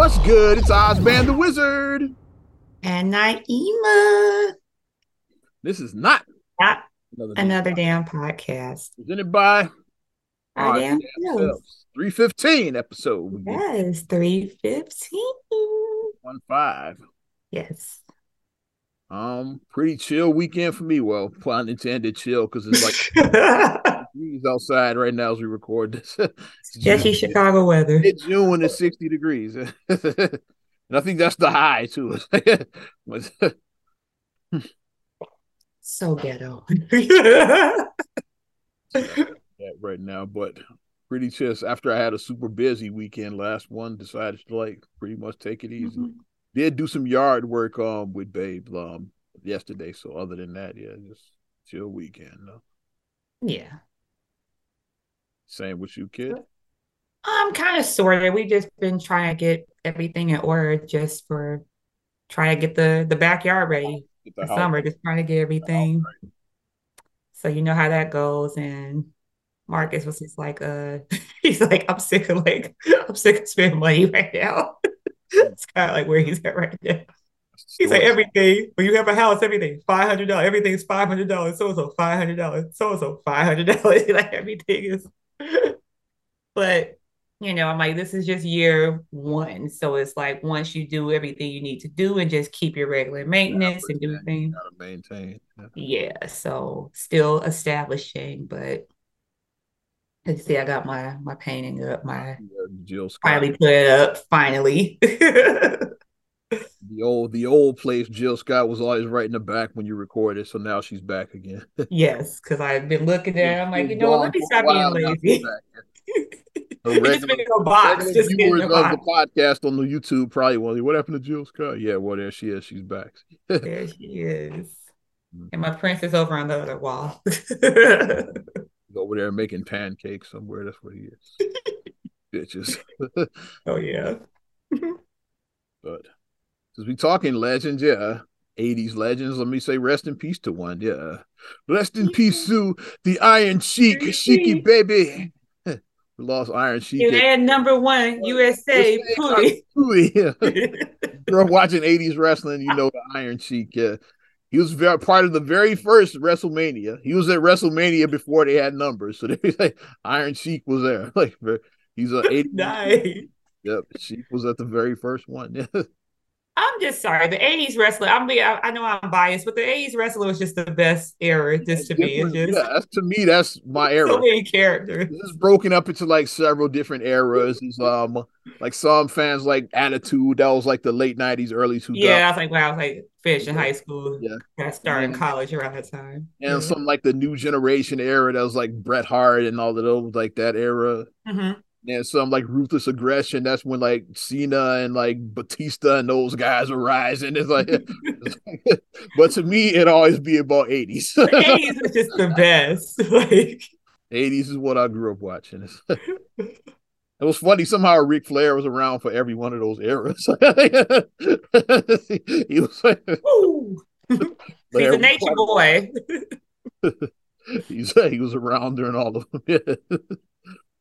What's good? It's Ozman the Wizard. And Naima. This is not Not another damn podcast. presented by Our damn selves. 315 episode. Yes, 315. one five. Yes. Um, pretty chill weekend for me. Well, pun intended chill because it's like degrees outside right now as we record this. Sketchy Chicago weather. It's June is 60 degrees. and I think that's the high too. So ghetto. that right now, but pretty just after I had a super busy weekend last one, decided to like pretty much take it easy. Mhm. Did do some yard work um with Babe um yesterday. So other than that, yeah, just chill weekend. No. Yeah. Same with you, kid. I'm kind of sorted. We've just been trying to get everything in order just for trying to get the the backyard ready the summer. Just trying to get everything. So you know how that goes. And Marcus was just like, uh, he's like, I'm sick of like, I'm sick of spending money right now. it's kind of like where he's at right now. He's like, everything, when you have a house, everything, $500, everything's $500, so so $500, so so $500. Like everything is, but you know, I'm like, this is just year one. So it's like, once you do everything you need to do and just keep your regular maintenance and do Yeah, things. Gotta maintain. Yeah. Yeah, so still establishing, but let's see, I got my my painting up, my Yeah, Jill Scott. finally put it up, finally. The old the old place Jill Scott was always right in the back when you recorded, so now she's back again. Yes, because I've been looking at. I'm like, you know what, let me stop being lazy. Her It's been in a box, just in a the podcast on the YouTube probably wondering what happened to Jill Scott. Yeah, well there she is. She's back. There she is. Mm. And my prince is over on the other wall. Over there making pancakes somewhere. That's what he is. Bitches. Oh yeah. but we talking legends, yeah. 80s legends. Let me say rest in peace to one. Yeah. Rest in peace to the Iron Sheik, Sheiky baby. we lost Iron Sheik. And number one, USA. Yeah. You're watching 80s wrestling, you know the Iron Sheik. Yeah. He was very, part of the very first WrestleMania. He was at WrestleMania before they had numbers. So they like Iron Sheik was there. Like he's a 80. nice. Yep. Sheik was at the very first one. Yeah. I'm just sorry. The 80s wrestler, I'm be I, know I'm biased, but the 80s wrestler was just the best era just to me. It's just yeah, that's to me, that's my era. so many characters. Is broken up into like several different eras. It's, um, like some fans like Attitude. That was like the late '90s, early 2000s. Yeah, I was like, when I was like finishing high school. Yeah. I started college around that time. and Yeah. some like the new generation era that was like Bret Hart and all of those like that era. Mhm. And some like ruthless aggression. That's when like Cena and like Batista and those guys are rising. It's like, but to me, it always be about 80s. The 80s was just the best. Like 80s is what I grew up watching. it was funny. Somehow Ric Flair was around for every one of those eras. he was like. He's a nature boy. He's, he was around during all of them.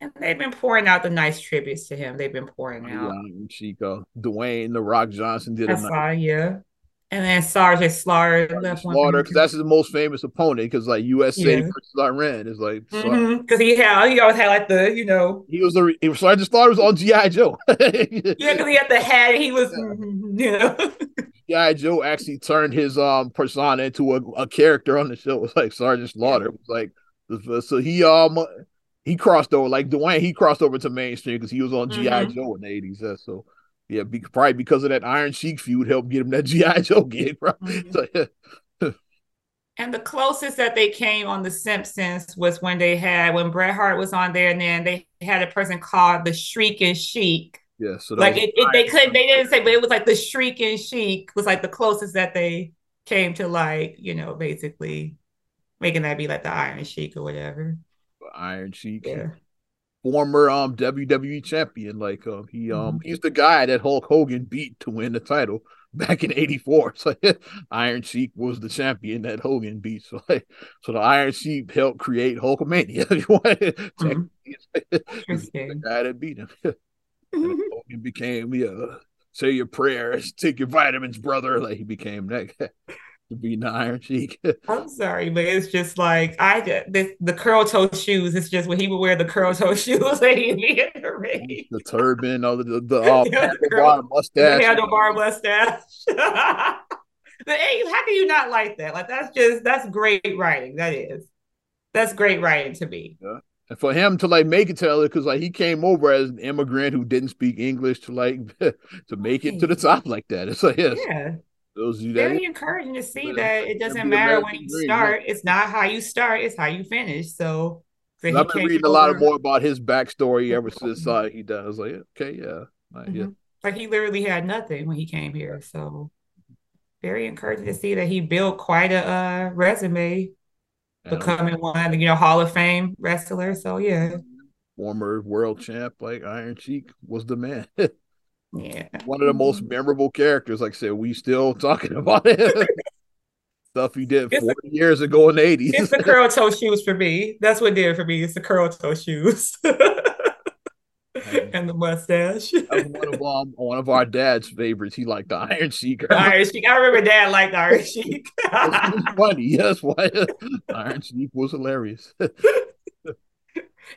And they've been pouring out the nice tributes to him. They've been pouring out. Sheik, uh, Dwayne the Rock Johnson did a I nice yeah. And then Sergeant Slaughter left one. slaughter because that's his most famous opponent. Because like USA Yeah. versus Iran is like Because Mm-hmm. he had, he always had like the, you know, he was the he was Sergeant Slaughter was on GI Joe. yeah, because he had the hat. He was, you know, GI Joe actually turned his um persona into a, a character on the show. It was like Sergeant Slaughter. It was like so he um he crossed over like Dwayne. He crossed over to mainstream because he was on GI Mhm. Joe in the eighties. So yeah, be, probably because of that Iron Sheik feud helped get him that GI Joe gig. Bro. Mhm. So, yeah. And the closest that they came on The Simpsons was when they had when Bret Hart was on there, and then they had a person called the Shrieking Sheik. yeah, so Like it, it, they couldn't, they didn't say, but it was like the Shrieking Sheik was like the closest that they came to like you know basically making that be like the Iron Sheik or whatever. Iron Sheik. Yeah. former um WWE champion. Like um he um Mhm. he's the guy that Hulk Hogan beat to win the title back in '84. So Iron Sheik was the champion that Hogan beat. So like, so the Iron Sheik helped create Hulkamania. If you want to check, Mhm. he's the guy that beat him. And Hogan became yeah say your prayers, take your vitamins, brother. Like he became that guy to be the Iron Sheik. I'm sorry, but it's just like I the, the curl toe shoes. It's just when he would wear the curl toe shoes and he'd be in the ring. The turban, all the the, the uh, handlebar mustache, the handlebar mustache. but hey, how can you not like that? Like that's just that's great writing. That is. That's great writing to me. Yeah. And for him to like make it to it, because like he came over as an immigrant who didn't speak English to like to make it to the top like that. It's like yes. yeah. Those very encouraging to see that it doesn't matter when you start. It's not how you start; it's how you finish. So, I've been reading a lot more about his backstory ever since uh, he does. Like, okay, yeah, like, mm-hmm. yeah. Like he literally had nothing when he came here. So, very encouraging to see that he built quite a uh, resume becoming one of the you know Hall of Fame wrestlers. So yeah, former world champ like Iron Sheik was the man. yeah, one of the most memorable characters. Like I said, we still talking about it. Stuff he did it's 40 the, years ago in the 80s. It's the curl toe shoes for me. That's what did it for me. It's the curl toe shoes. and the mustache. one of um, one of our dad's favorites. He liked the Iron Sheik. The Iron Sheik. I remember Dad liked the Iron Sheik. funny, yes. Why Iron Sheik was hilarious.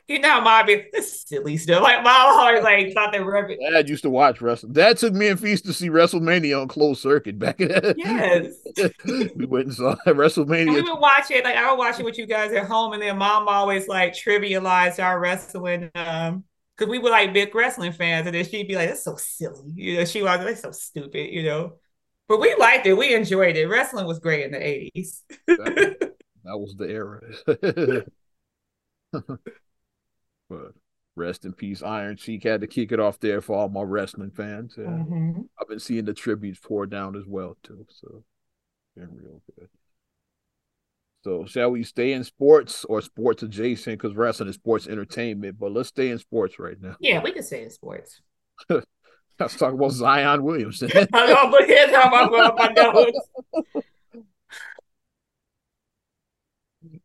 You know, mom be silly stuff. Like mom always like thought they were. Dad used to watch wrestling. Dad took me and Feast to see WrestleMania on closed circuit back in. Yes, we went and saw WrestleMania. And we would watch it. Like I would watch it with you guys at home, and then mom always like trivialized our wrestling. Um, because we were like big wrestling fans, and then she'd be like, "That's so silly," you know. She was like, "That's so stupid," you know. But we liked it. We enjoyed it. Wrestling was great in the eighties. that, that was the era. But rest in peace, Iron Sheik had to kick it off there for all my wrestling fans. Yeah. Mm-hmm. I've been seeing the tributes pour down as well too. So, been real good. So shall we stay in sports or sports adjacent? Because wrestling is sports entertainment, but let's stay in sports right now. Yeah, we can stay in sports. Let's talk about Zion Williamson. I know, but here's how my notes.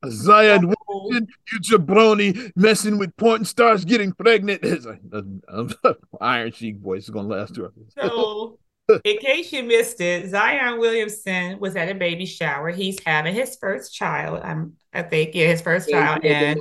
Zion Williamson, you jabroni, messing with porn stars, getting pregnant. It's like, uh, Iron Sheik voice is gonna last through. So in case you missed it, Zion Williamson was at a baby shower. He's having his first child. I'm, I think, yeah, his first yeah, child. And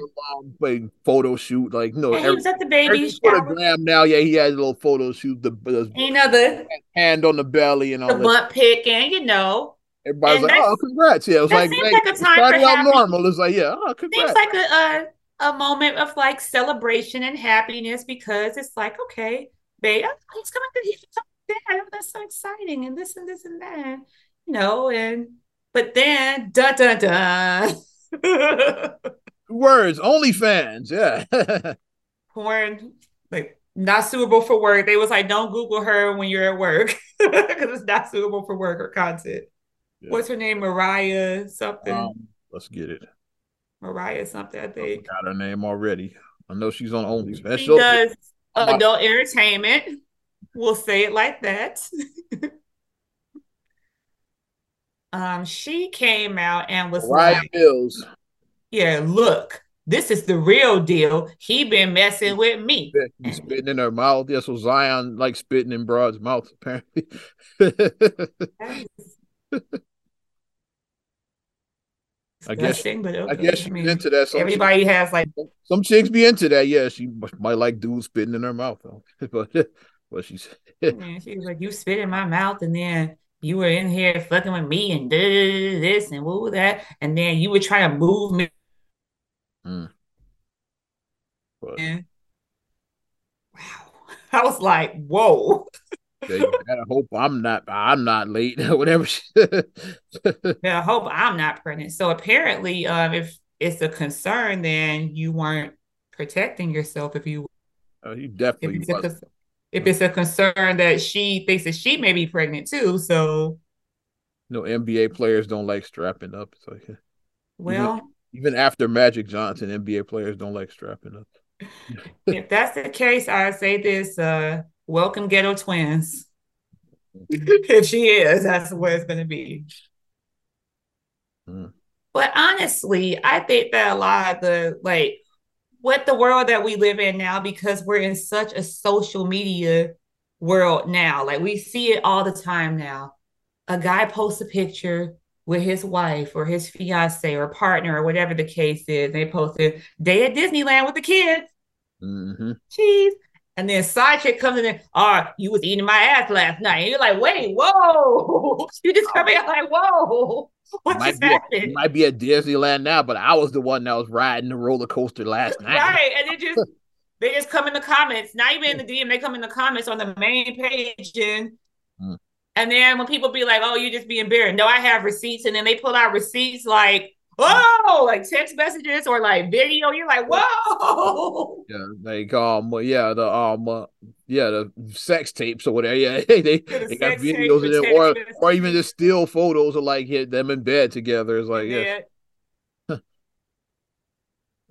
like photo shoot, like no, he was at the baby shower. now, yeah, he had a little photo shoot. The, the you know the hand on the belly and all the butt picking, you know. Everybody's and like, "Oh, congrats!" Yeah, it was like, like, like a time started out normal. It's like, yeah, oh, congrats. Seems like a, a a moment of like celebration and happiness because it's like, okay, babe, oh, he's coming to he's that. That's so exciting. And this and this and that, you know, and but then da da da. Words, OnlyFans, yeah. Porn, like not suitable for work. They was like, don't Google her when you're at work because it's not suitable for work or content. Yeah. What's her name? Moriah something. Um, let's get it. Moriah something, I think. I got her name already. I know she's on OnlyFans. She does adult entertainment. We'll say it like that. um, she came out and was Ryan like, Mills. Yeah, look, this is the real deal. He been messing with me. He's spitting in her mouth. Yeah, so Zion like spitting in Broad's mouth, apparently. I guess, but okay. I guess she's I mean, into that. Some everybody chicks, has like some chicks be into that. Yeah, she might like dudes spitting in her mouth, but what she said. yeah, she was like, "You spit in my mouth, and then you were in here fucking with me, and this and what that, and then you were trying to move me." Mm. But, yeah. Wow, I was like, "Whoa." Yeah, I hope I'm not. I'm not late. Or whatever. yeah, I hope I'm not pregnant. So apparently, um, if it's a concern, then you weren't protecting yourself. If you, uh, you definitely if it's a concern that she thinks that she may be pregnant too. So, no NBA players don't like strapping up. So, Yeah. well, even, even after Magic Johnson, NBA players don't like strapping up. if that's the case, I say this: uh, welcome, ghetto twins. if she is, that's where it's going to be. Hmm. But honestly, I think that a lot of the like with the world that we live in now, because we're in such a social media world now. Like we see it all the time now. A guy posts a picture with his wife or his fiance or partner or whatever the case is. They posted day at Disneyland with the kids. Mm-hmm. Cheese. And then side chick comes in and, oh, you was eating my ass last night. And you're like, wait, whoa. You just come in like, whoa. What might just be, happened? might be at Disneyland now, but I was the one that was riding the roller coaster last night. Right. And it just they just come in the comments, not even in the DM, they come in the comments on the main page and Mm. and then when people be like, Oh, you just being buried. No, I have receipts, and then they pull out receipts like, whoa, like text messages or like video. You're like, whoa. Yeah, like um, yeah, the um, uh, yeah, the sex tapes or whatever. Yeah, they they, the they got videos in text or messages. or even just still photos of like yeah, them in bed together. It's like yeah,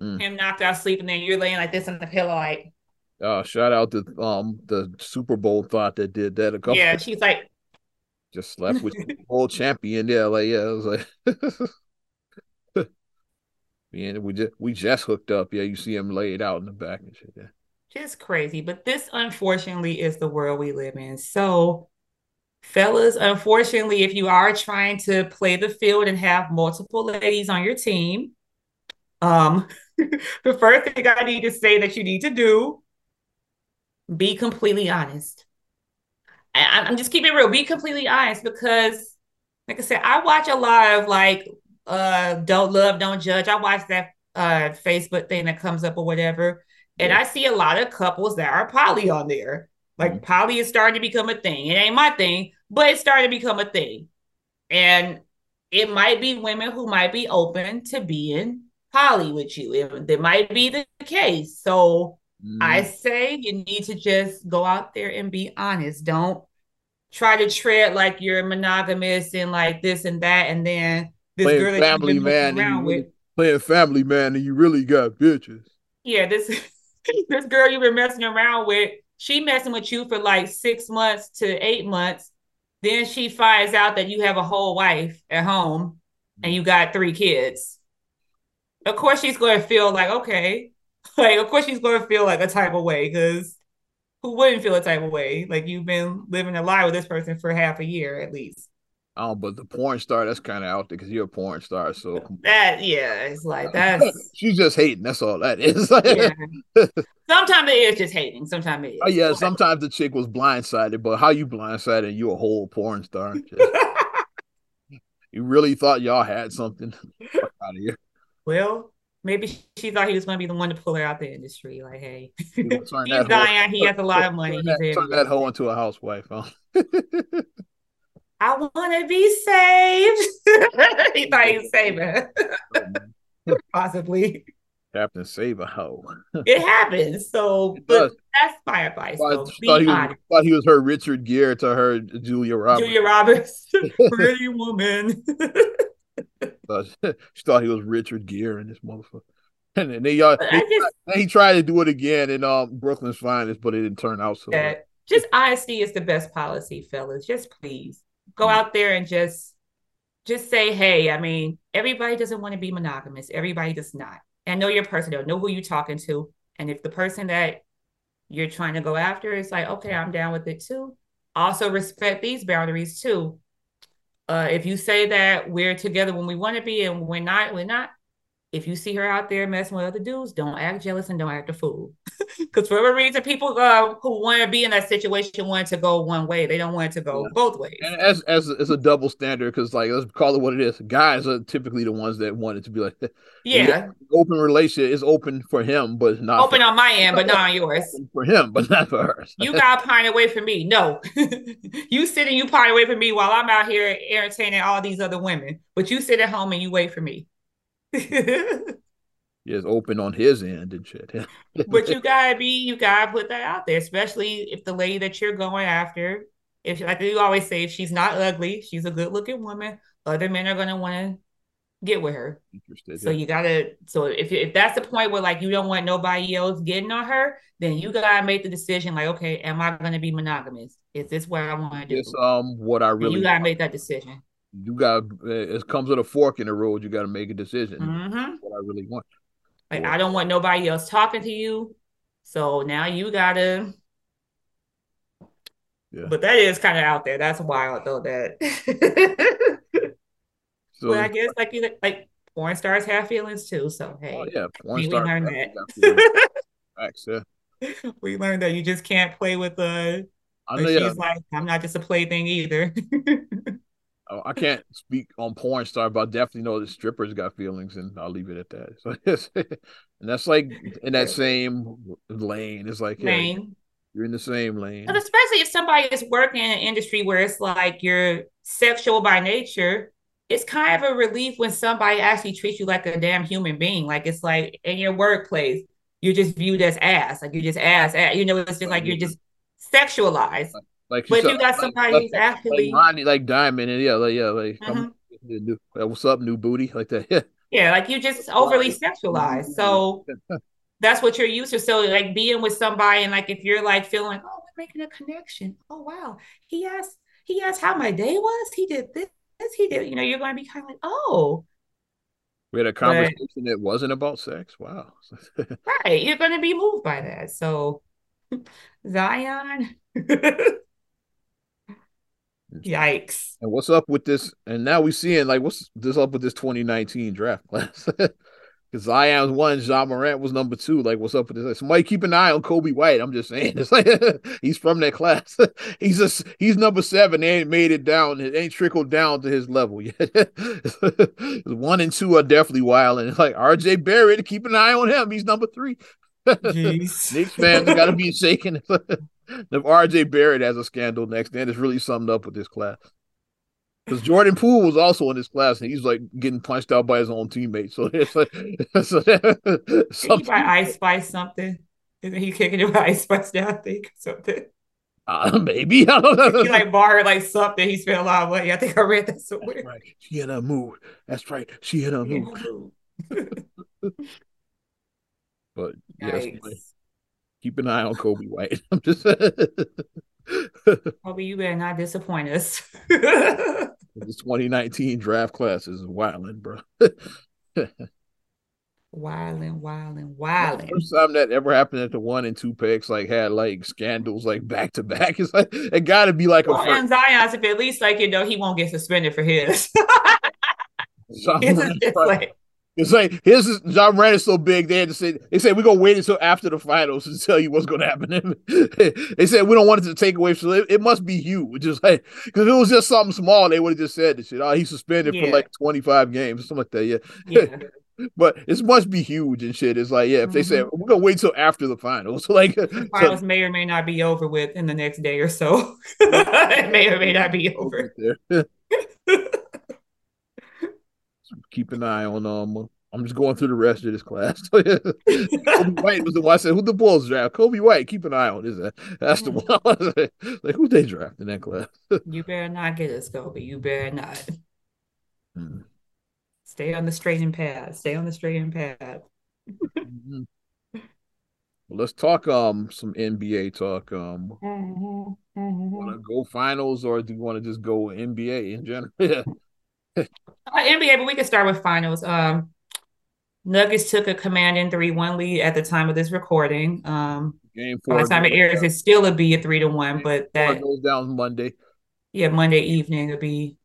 Mm. Him knocked out sleeping, then you're laying like this on the pillow, like, uh, shout out to um the Super Bowl thought that did that a couple. yeah. She's like, just slept with the Bowl champion. Yeah, like yeah, it was like. And we just we just hooked up. Yeah, you see him laid out in the back and shit. Yeah. just crazy. But this, unfortunately, is the world we live in. So, fellas, unfortunately, if you are trying to play the field and have multiple ladies on your team, um, the first thing I need to say that you need to do, be completely honest. I, I'm just keeping it real. Be completely honest because, like I said, I watch a lot of like uh don't love, don't judge. I watch that uh Facebook thing that comes up or whatever. And Yeah. I see a lot of couples that are poly on there. Like Mhm. poly is starting to become a thing. It ain't my thing, but it's starting to become a thing. And it might be women who might be open to being poly with you. It, it might be the case. So I Mhm. say you need to just go out there and be honest. Don't try to tread like you're monogamous and like this and that, and then this Playing girl family man messing and you around really- playing family man and you really got bitches. Yeah, this this girl you've been messing around with, she messing with you for like six months to eight months. Then she finds out that you have a whole wife at home and you got three kids. Of course, she's going to feel like, okay, like, of course, she's going to feel like a type of way because who wouldn't feel a type of way? Like, you've been living a lie with this person for half a year at least. Oh, but the porn star, that's kind of out there because you're a porn star. So That, yeah, it's like that's, she's just hating. That's all that is. yeah. Sometimes it is just hating. Sometimes it oh, is. Oh yeah, sometimes the chick was blindsided, but how you blindsided? You a whole porn star. you really thought y'all had something out of here. Well, maybe she thought he was going to be the one to pull her out the industry. Like, hey, You he's turn that hoe- dying. He has a lot of money. Turn He's that, turn that hoe into a housewife, huh? I want to be saved. he thought he was saving. Possibly. Captain Save a hoe. It happens. So, but that's my advice. Thought, So thought he was, thought he was her Richard Gere to her Julia Roberts. Julia Roberts, pretty woman. Thought- she thought he was Richard Gere in this motherfucker. And then they, y'all, But they- just then he tried to do it again in um, Brooklyn's Finest, but it didn't turn out so well. just honesty is the best policy, fellas. Just please go out there and just just say, hey, I mean, everybody doesn't want to be monogamous. Everybody does not. And know your person. Know who you're talking to. And if the person that you're trying to go after is like, okay, I'm down with it too. Also respect these boundaries too. Uh, if you say that we're together when we want to be and we're not, we're not. If you see her out there messing with other dudes, don't act jealous and don't act a fool. Because for whatever reason, people uh, who want to be in that situation want to go one way. They don't want it to go Yeah. both ways. And as as it's a double standard because like let's call it what it is. Guys are typically the ones that want it to be like Yeah, open relationship is open for him, but not open on my end, but not on yours. for, him, but not for her. You got to pine away from me. No, you sit and you pine away from me while I'm out here entertaining all these other women. But you sit at home and you wait for me. Is open on his end and shit. but you gotta be, you gotta put that out there, especially if the lady that you're going after, if like you always say, if she's not ugly, she's a good looking woman. Other men are gonna want to get with her. interested. So you gotta. So if if that's the point where like you don't want nobody else getting on her, then you gotta make the decision. Like, okay, am I gonna be monogamous? Is this what I want to do? it's um what I And really you gotta make that decision. you got it comes with a fork in the road. You got to make a decision. hmm What I really want. Like Yeah. I don't want nobody else talking to you. So now you gotta Yeah. But that is kind of out there. That's wild though. That. so but I guess like you like porn stars have feelings too. So hey, oh, yeah, porn stars. We learned that. Facts, yeah. We learned that you just can't play with the. Uh, I know, she's yeah. like, I'm not just a plaything either. Oh, I can't speak on porn star, but I definitely know that strippers got feelings, and I'll leave it at that. So, and that's like in that same lane. It's like lane. Yeah, you're in the same lane. But especially if somebody is working in an industry where it's like you're sexual by nature, it's kind of a relief when somebody actually treats you like a damn human being. Like it's like in your workplace, you're just viewed as ass. Like you're just ass. ass. You know, it's just like you're just sexualized. Like, but you got somebody like, who's actually like, like Diamond, and yeah, like yeah, like mm-hmm. what's up, new booty, like that. Yeah, yeah, like you just overly sexualized. So that's what you're used to. So like being with somebody, and like if you're like feeling like, oh, we're making a connection. Oh wow, he asked, he asked how my day was. He did this, this he did. You know, you're going to be kind of like, oh. We had a conversation but, that wasn't about sex. Wow. right. You're going to be moved by that. So, Zion. Yikes. And what's up with this? And now we're seeing like what's this up with this 2019 draft class? Because Zion's one, Ja Morant was number two. Like, what's up with this? Somebody keep an eye on Coby White. I'm just saying, it's like he's from that class. he's just he's number seven. They ain't made it down. It ain't trickled down to his level yet. one and two are definitely wild. And it's like RJ Barrett, keep an eye on him. He's number three. Knicks fans got to be shaking. If RJ Barrett has a scandal next, then it's really summed up with this class. Because Jordan Poole was also in this class, and he's like getting punched out by his own teammates. So it's like, so something. He Ice Spice something. Isn't he kicking with Ice Spice now? I think something. Uh, maybe I don't know. He like barred like something. He spent a lot of money. I think I read that somewhere. That's right. She had a mood. That's right. She had a mood. but yes, keep an eye on Coby White. I'm just Coby, you better not disappoint us. this 2019 draft class is wilding, bro. wilding, wilding, wilding. First time that ever happened at the one and two picks, like had like scandals like back to back. It's like it got to be like well, a. And Zion's, if at least like you know he won't get suspended for his. It's like his is, Ja Morant is so big. They had to say they said we're gonna wait until after the finals to tell you what's gonna happen. they said we don't want it to take away, so it, it must be huge. Just like because it was just something small, they would have just said this shit. Oh, he's suspended yeah. for like twenty five games, something like that. Yeah. yeah. but it must be huge and shit. It's like, yeah, if they mm-hmm. say we're gonna wait till after the finals, like the finals so, may or may not be over with in the next day or so. it may or may not be over keep an eye on um. I'm just going through the rest of this class. Coby White was the one I said, "Who the Bulls draft?" Coby White. Keep an eye on this. That's the one. I was like, who they draft in that class? you better not get us, Coby. You better not. Hmm. Stay on the straight and path. Stay on the straight and path. mm-hmm. well, let's talk um some NBA talk. Um, mm-hmm. Mm-hmm. want to go finals or do you want to just go NBA in general? Uh, NBA, but we can start with finals. Um, Nuggets took a commanding three one lead at the time of this recording. Um, Game four. By the time it airs, it's still a be a three to one, but that goes down Monday. Yeah, Monday evening it'll be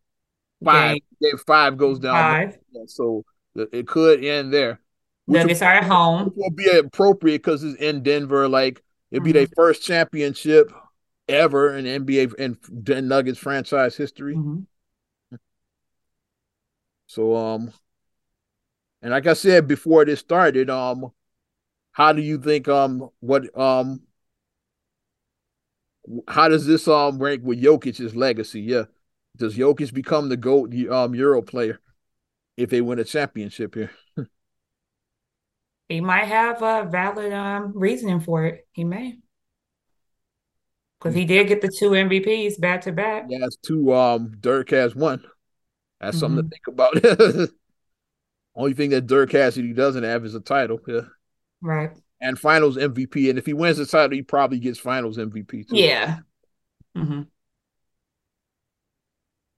five. Game, five goes down. Five. So it could end there. Nuggets will, are at home. Will be appropriate because it's in Denver. Like it'll be mm-hmm. their first championship ever in NBA and Nuggets franchise history. Mm-hmm. So um, and like I said before this started, um, how do you think um what um how does this um rank with Jokic's legacy? Yeah, does Jokic become the goat um Euro player if they win a championship here? he might have a valid um reasoning for it. He may. Because he did get the two MVPs back to back. Yeah, it's two. Um, Dirk has one. That's mm-hmm. something to mm-hmm. think about. Only thing that Dirk he doesn't have is a title. Yeah. Right. And finals MVP. And if he wins the title, he probably gets finals MVP too. Yeah. Mm-hmm.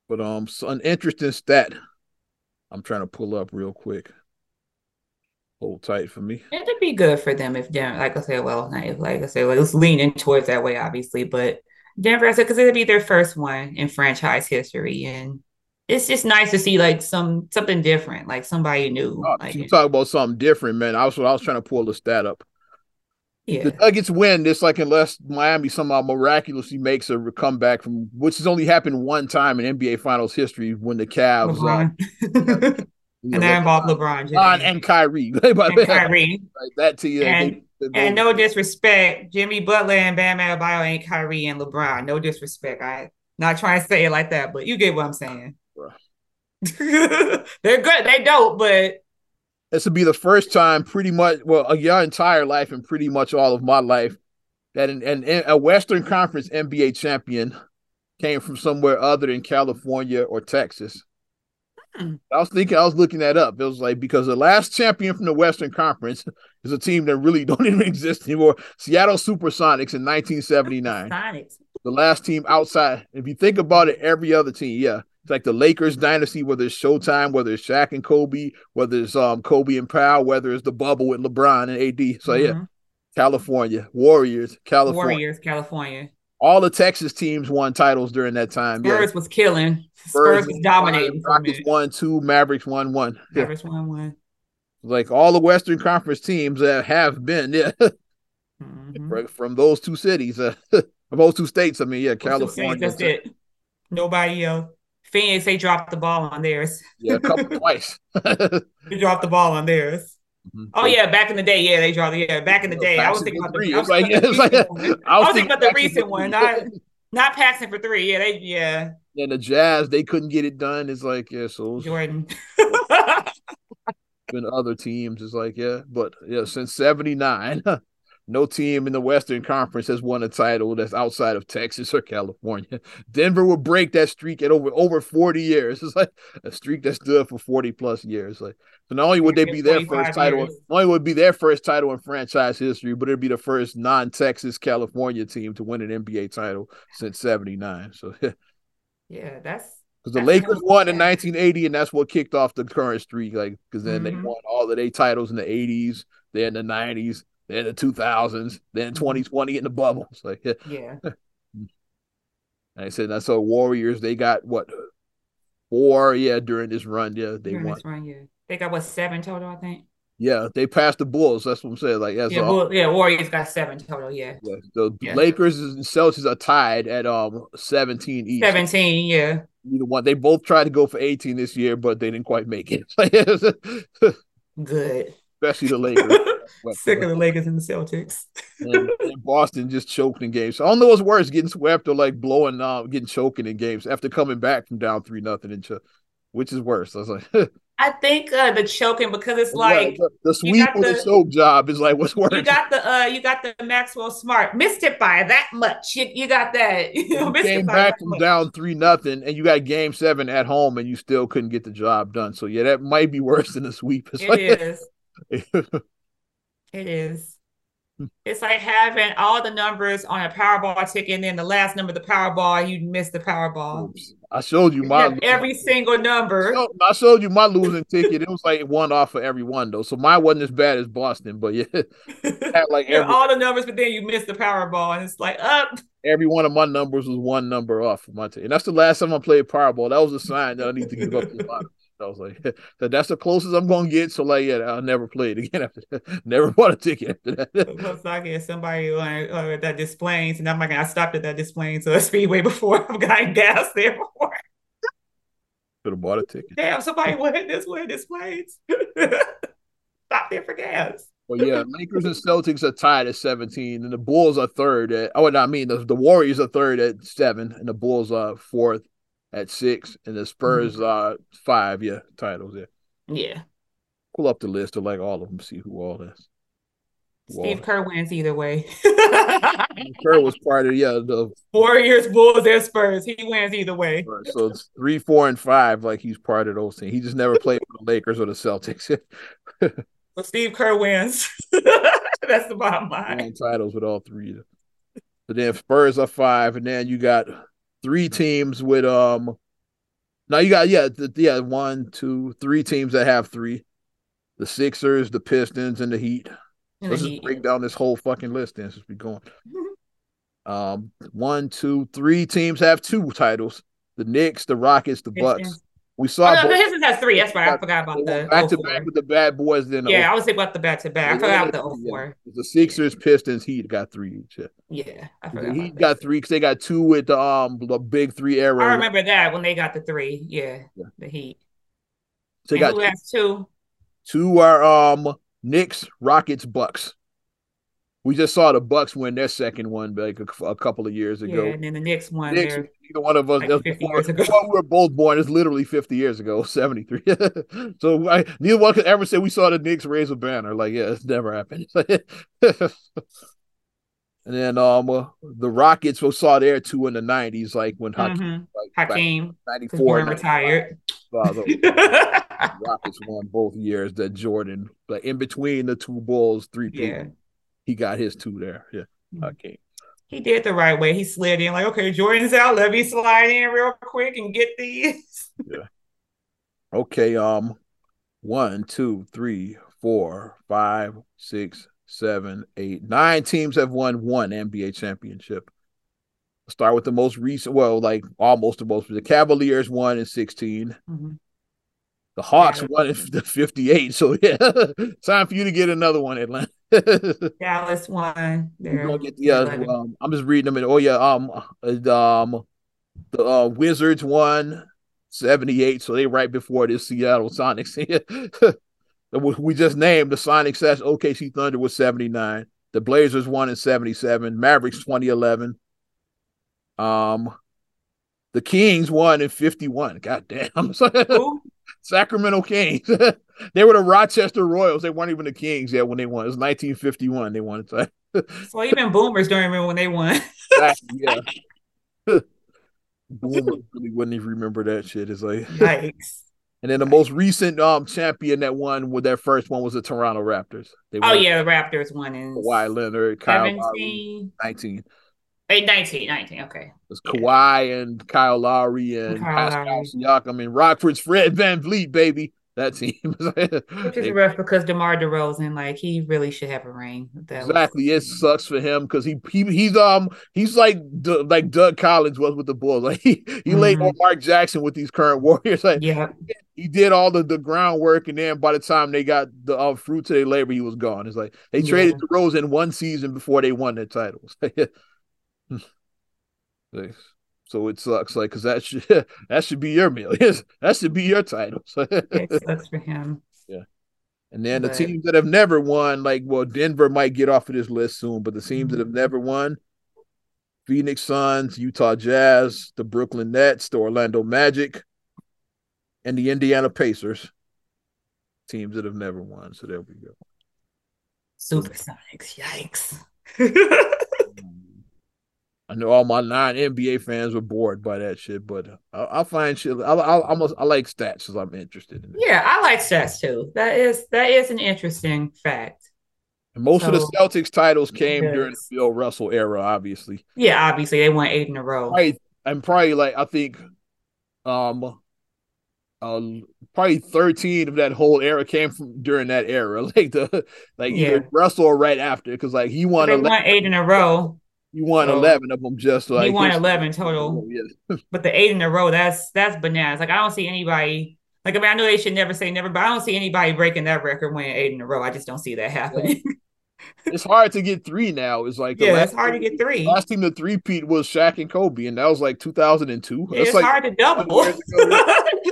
But um so an interesting stat I'm trying to pull up real quick. Hold tight for me. It'd be good for them if they're like I said, well, like I said, well, it's leaning towards that way, obviously, but Denver I said, because it'll be their first one in franchise history, and it's just nice to see like some something different, like somebody new. Oh, like, you talk about something different, man. I was I was trying to pull the stat up. yeah, The Nuggets win this like unless Miami somehow miraculously makes a comeback from which has only happened one time in NBA Finals history when the Cavs uh, LeBron. and that involved LeBron, LeBron James. and Kyrie. and Kyrie. like that to you. And- they- they And go- no disrespect, Jimmy Butler and Bam Adebayo ain't Kyrie and LeBron. No disrespect. I not trying to say it like that, but you get what I'm saying. They're good. They don't, but this would be the first time, pretty much, well, uh, your entire life and pretty much all of my life, that an, an, a Western Conference NBA champion came from somewhere other than California or Texas. Hmm. I was thinking, I was looking that up. It was like because the last champion from the Western Conference is a team that really don't even exist anymore. Seattle Supersonics in 1979 Sonics. the last team outside. If you think about it, every other team, yeah, it's like the Lakers dynasty, whether it's Showtime, whether it's Shaq and Kobe, whether it's um Kobe and Pau, whether it's the bubble with LeBron and AD. So yeah, Mhm. California Warriors, California, Warriors, California. all the Texas teams won titles during that time. Yeah, Spurs was killing. Spurs, was dominating Rockets won two, Mavericks won one. Yeah, Mavericks won one. like all the Western Conference teams that have been yeah Mhm. from those two cities, uh, from those two states. I mean, yeah, California. That's it. Nobody else. Phoenix, they dropped the ball on theirs. Yeah, a couple twice. They dropped the ball on theirs. Mm-hmm. Oh yeah, back in the day, yeah, they dropped. Yeah, back in the day, I was thinking about the. I was thinking about the recent one. I I was was thinking about the recent one, not not passing for three. Yeah, they yeah, and the Jazz, they couldn't get it done. It's like, yeah, so Jordan. been other teams. It's like, yeah, but yeah, since 79, no team in the Western Conference has won a title that's outside of Texas or California. Denver will break that streak at over over 40 years. It's like a streak that stood for 40 plus years. Like so not only would they be their first title, years. not only would it be their first title in franchise history, but it'd be the first non-Texas California team to win an NBA title since 79. So yeah, that's Because the That's Lakers won in 1980, and that's what kicked off the current streak. Like, because then they Mhm. won all of their titles in the 80s, then the 90s, then the 2000s, then Mhm. 2020 in the bubble. It's like, yeah. yeah. I said, that's so Warriors, they got what, four, yeah, during this run. Yeah, they During won. this run, yeah. They got what seven total, I think. Yeah, they passed the Bulls. That's what I'm saying. Like, that's Yeah, all. Bull- yeah, Warriors got seven total. Yeah, Yeah, the Yeah. Lakers and Celtics are tied at um 17 each. seventeen. Yeah, Either one. They both tried to go for 18 this year, but they didn't quite make it. good. Especially the Lakers. Sick of the Lakers and the Celtics. and, and Boston just choked in games. So I don't know what's worse, getting swept or like blowing uh getting choking in games after coming back from down three nothing and ch- which is worse. I was like I think uh, the choking because it's like the, the sweep got or the, the- choke job is like what's worse. you got the uh you got the Maxwell Smart missed it by that much. You, you got that. You you came back from much. down three nothing and you got game seven at home and you still couldn't get the job done. So yeah, that might be worse than the sweep. It's It like is. It is. It's like having all the numbers on a Powerball ticket, and then the last number of the Powerball, you miss the Powerball. I showed you my every single number. No, I showed you my losing ticket. It was like one off for every one though. So mine wasn't as bad as Boston, but yeah, had like every all the numbers, but then you missed the Powerball, and it's like up. every one of my numbers was one number off for my team. And that's the last time I played Powerball. That was a sign that I need to give up the lottery. I was like, that that's the closest I'm gonna get. So like, yeah, I'll never play it again after that. Never bought a ticket after that. Looks like it's somebody uh, at that displays, and I'm like, I stopped at that display to a speedway before. I've gotten gas there before. Should have bought a ticket. Damn, somebody went this way displays. Stop there for gas. Well, yeah, Lakers and Celtics are tied at 17, and the Bulls are third at. Oh, no, I mean the, the Warriors are third at seven, and the Bulls are fourth at six, and the Spurs mm-hmm. are five. Yeah, titles. Yeah, Yeah. pull up the list of like all of them, see who all is. Steve Kerr wins either way. Kerr was part of yeah the Warriors, Bulls, and Spurs. He wins either way. so it's three, four, and five. Like he's part of those teams. He just never played for the Lakers or the Celtics. But Steve Kerr wins. That's the bottom line. Titles with all three. But then Spurs are five, and then you got three teams with um. Now you got yeah the, yeah one two three teams that have three, the Sixers, the Pistons, and the Heat. And Let's the just Heat. break down this whole fucking list then since we going. Um, one, two, three teams have two titles: the Knicks, the Rockets, the Bucks. We saw. Oh, no, both, Pistons has three. That's right. I forgot about the back to back with the bad boys. Then yeah, I was about the back to back. I forgot about the 04. The Sixers, Pistons, Heat got three each. Yeah, I forgot. Heat got three because they got two with the um the big three era. I remember that when they got the three. Yeah, yeah. the Heat. So they got who two, has two. Two are um Knicks, Rockets, Bucks. We just saw the Bucks win their second one like a, a couple of years ago. Yeah, and then the next one, Knicks, neither one of us. Like before, before we were both born is literally fifty years ago, seventy three. so I, neither one could ever say we saw the Knicks raise a banner. Like, yeah, it's never happened. and then um uh, the Rockets we saw their two in the nineties, like when Hakeem, mm-hmm. like, Hakeem ninety four retired. Uh, the Rockets won both years. That Jordan, like in between the two Bulls, three yeah. He got his two there. Yeah. Mm-hmm. He did the right way. He slid in like, okay, Jordan's out. Let me slide in real quick and get these. yeah. Okay. Um, one, two, three, four, five, six, seven, eight, nine teams have won one NBA championship. Start with the most recent. Well, like almost the most. The Cavaliers won in 16. Mm-hmm. The Hawks yeah. won in 58. So yeah, time for you to get another one, Atlanta. Dallas won. Get, yeah, um, I'm just reading them. In, oh yeah, um, um, the uh, Wizards won 78, so they right before this Seattle Sonics. we just named the Sonics. That's OKC Thunder was 79. The Blazers won in 77. Mavericks 2011. Um, the Kings won in 51. God damn. Sacramento Kings. they were the Rochester Royals. They weren't even the Kings yet when they won. It was 1951. They won it. so even boomers don't remember when they won. yeah. boomers really wouldn't even remember that shit. It's like yikes. And then the most recent um champion that won with their first one was the Toronto Raptors. They oh yeah, the Raptors won in Kawhi Leonard, Kyle 17. Lowry, 19. Hey, 19, 19, okay. It's Kawhi and Kyle Lowry and Kyle Pascal Lowry. Siakam and Rockford's Fred Van VanVleet, baby. That team. Which is rough because DeMar DeRozan, like he really should have a ring. exactly. Was... It sucks for him because he, he he's um he's like like Doug Collins was with the Bulls. Like he, he mm-hmm. laid on Mark Jackson with these current Warriors. Like yeah. He did all the, the groundwork, and then by the time they got the uh, fruit to their labor, he was gone. It's like they traded yeah. DeRozan one season before they won their titles. So it sucks, like, because that should that should be your meal. that should be your title. it sucks for him. Yeah. And then but... the teams that have never won, like, well, Denver might get off of this list soon, but the teams that have mm-hmm. never won, Phoenix Suns, Utah Jazz, the Brooklyn Nets, the Orlando Magic, and the Indiana Pacers. Teams that have never won. So there we go. Supersonics, yikes. I know all my non NBA fans were bored by that shit, but I, will find shit. I, I, almost I like stats because I'm interested in it. Yeah, I like stats too. That is that is an interesting fact. And most so, of the Celtics titles came during the Bill Russell era, obviously. Yeah, obviously they won eight in a row. Right, and probably like I think, um, uh, probably thirteen of that whole era came from during that era, like the like yeah. either Russell or right after, because like he won. They 11, won eight in a row. You won so, eleven of them just like he won eleven total. Yeah. but the eight in a row, that's that's bananas. Like I don't see anybody. Like I mean, I know they should never say never, but I don't see anybody breaking that record winning eight in a row. I just don't see that happening. It's hard to get three now. It's like yeah, it's hard to get three. Last team to three peat was Shaq and Kobe, and that was like 2002. It's like hard to double.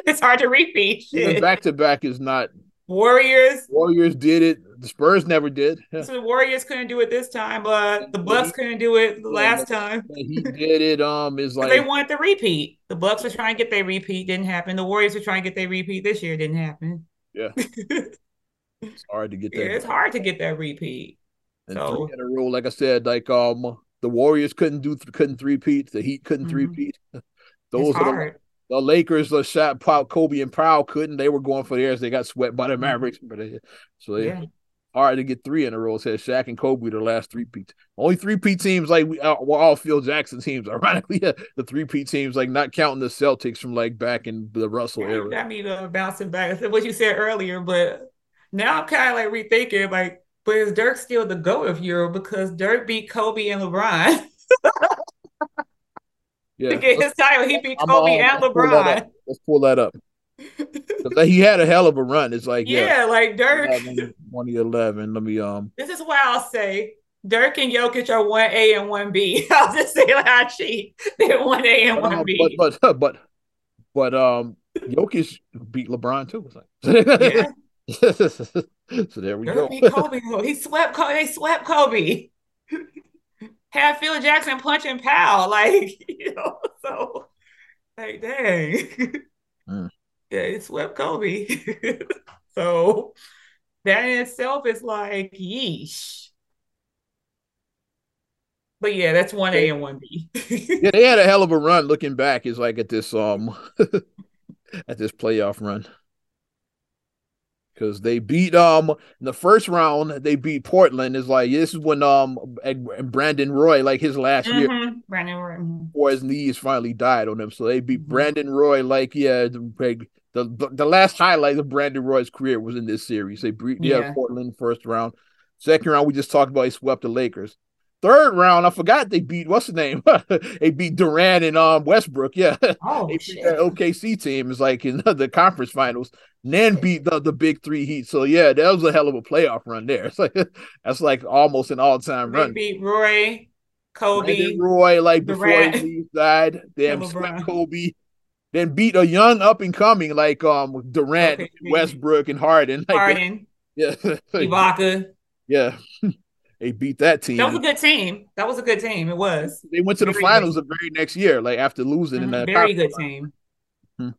it's hard to repeat. Back to back is not Warriors. Warriors did it. The Spurs never did. So the Warriors couldn't do it this time, but the Bucks couldn't do it last time. he did it. Um, is like they wanted the repeat. The Bucks were trying to get their repeat, didn't happen. The Warriors were trying to get their repeat this year, didn't happen. Yeah, it's hard to get that. Yeah, it's hard to get that repeat. And so three in a row, like I said, like um, the Warriors couldn't do couldn't three peat. The Heat couldn't mm-hmm. three peat. Those it's are hard. The Lakers, the shot Paul, Kobe and Pau couldn't. They were going for theirs. They got swept by the. Mavericks. But they, so they, yeah. Hard to get three in a row. Says Shaq and Kobe the last three peats. Only three P teams like we uh, were all Phil Jackson teams. Ironically, yeah, the three P teams like not counting the Celtics from like back in the Russell era. Got me uh, bouncing back. what you said earlier, but now I'm kind of like rethinking like, but is Dirk still the goat of Euro because Dirk beat Kobe and LeBron? Yeah, to get his title. He beat Kobe and let's pull that LeBron. up. Let's pull that up. 'Cause he had a hell of a run. It's like Yeah, yeah, like Dirk. 11, 2011. Let me um. This is why I'll say Dirk and Jokic are one A and one B. I'll just say like I cheat. They're one A and one B. but but but but um, Jokic beat LeBron too. Yeah. so there we Dirk go. Kobe. He swept Kobe. They swept Kobe. Had Phil Jackson punching Powell, like you know. So, like, dang. Mm. Yeah, he swept Kobe. so that in itself is like yeesh. But yeah, that's one A and one B. Yeah, they had a hell of a run. Looking back, is like at this um at this playoff run because they beat um in the first round they beat Portland. Is like this is when um and Brandon Roy like his last year Mhm. Brandon Roy. mhm. before his knees finally died on him. So they beat Mhm. Brandon Roy like yeah the, like, the the last highlight of Brandon Roy's career was in this series. They beat yeah, Yeah. Portland first round. Second round we just talked about he swept the Lakers. Third round I forgot they beat what's the name? they beat Durant and um Westbrook. Yeah. Oh They beat shit. that OKC team is like in the conference finals, and then beat the, the big three Heat. So yeah, that was a hell of a playoff run there. It's like that's like almost an all time They run. beat Roy, Kobe. Brandon Roy, like before Durant, his knees died, Damn, swept Kobe, then beat a young up and coming like um Durant, Okay. Westbrook, and Harden. Like Harden, yeah, Ibaka. yeah, they beat that team. That was a good team. That was a good team. It was. they went to the very finals good. the very next year, like after losing in Mhm. that Very good team. and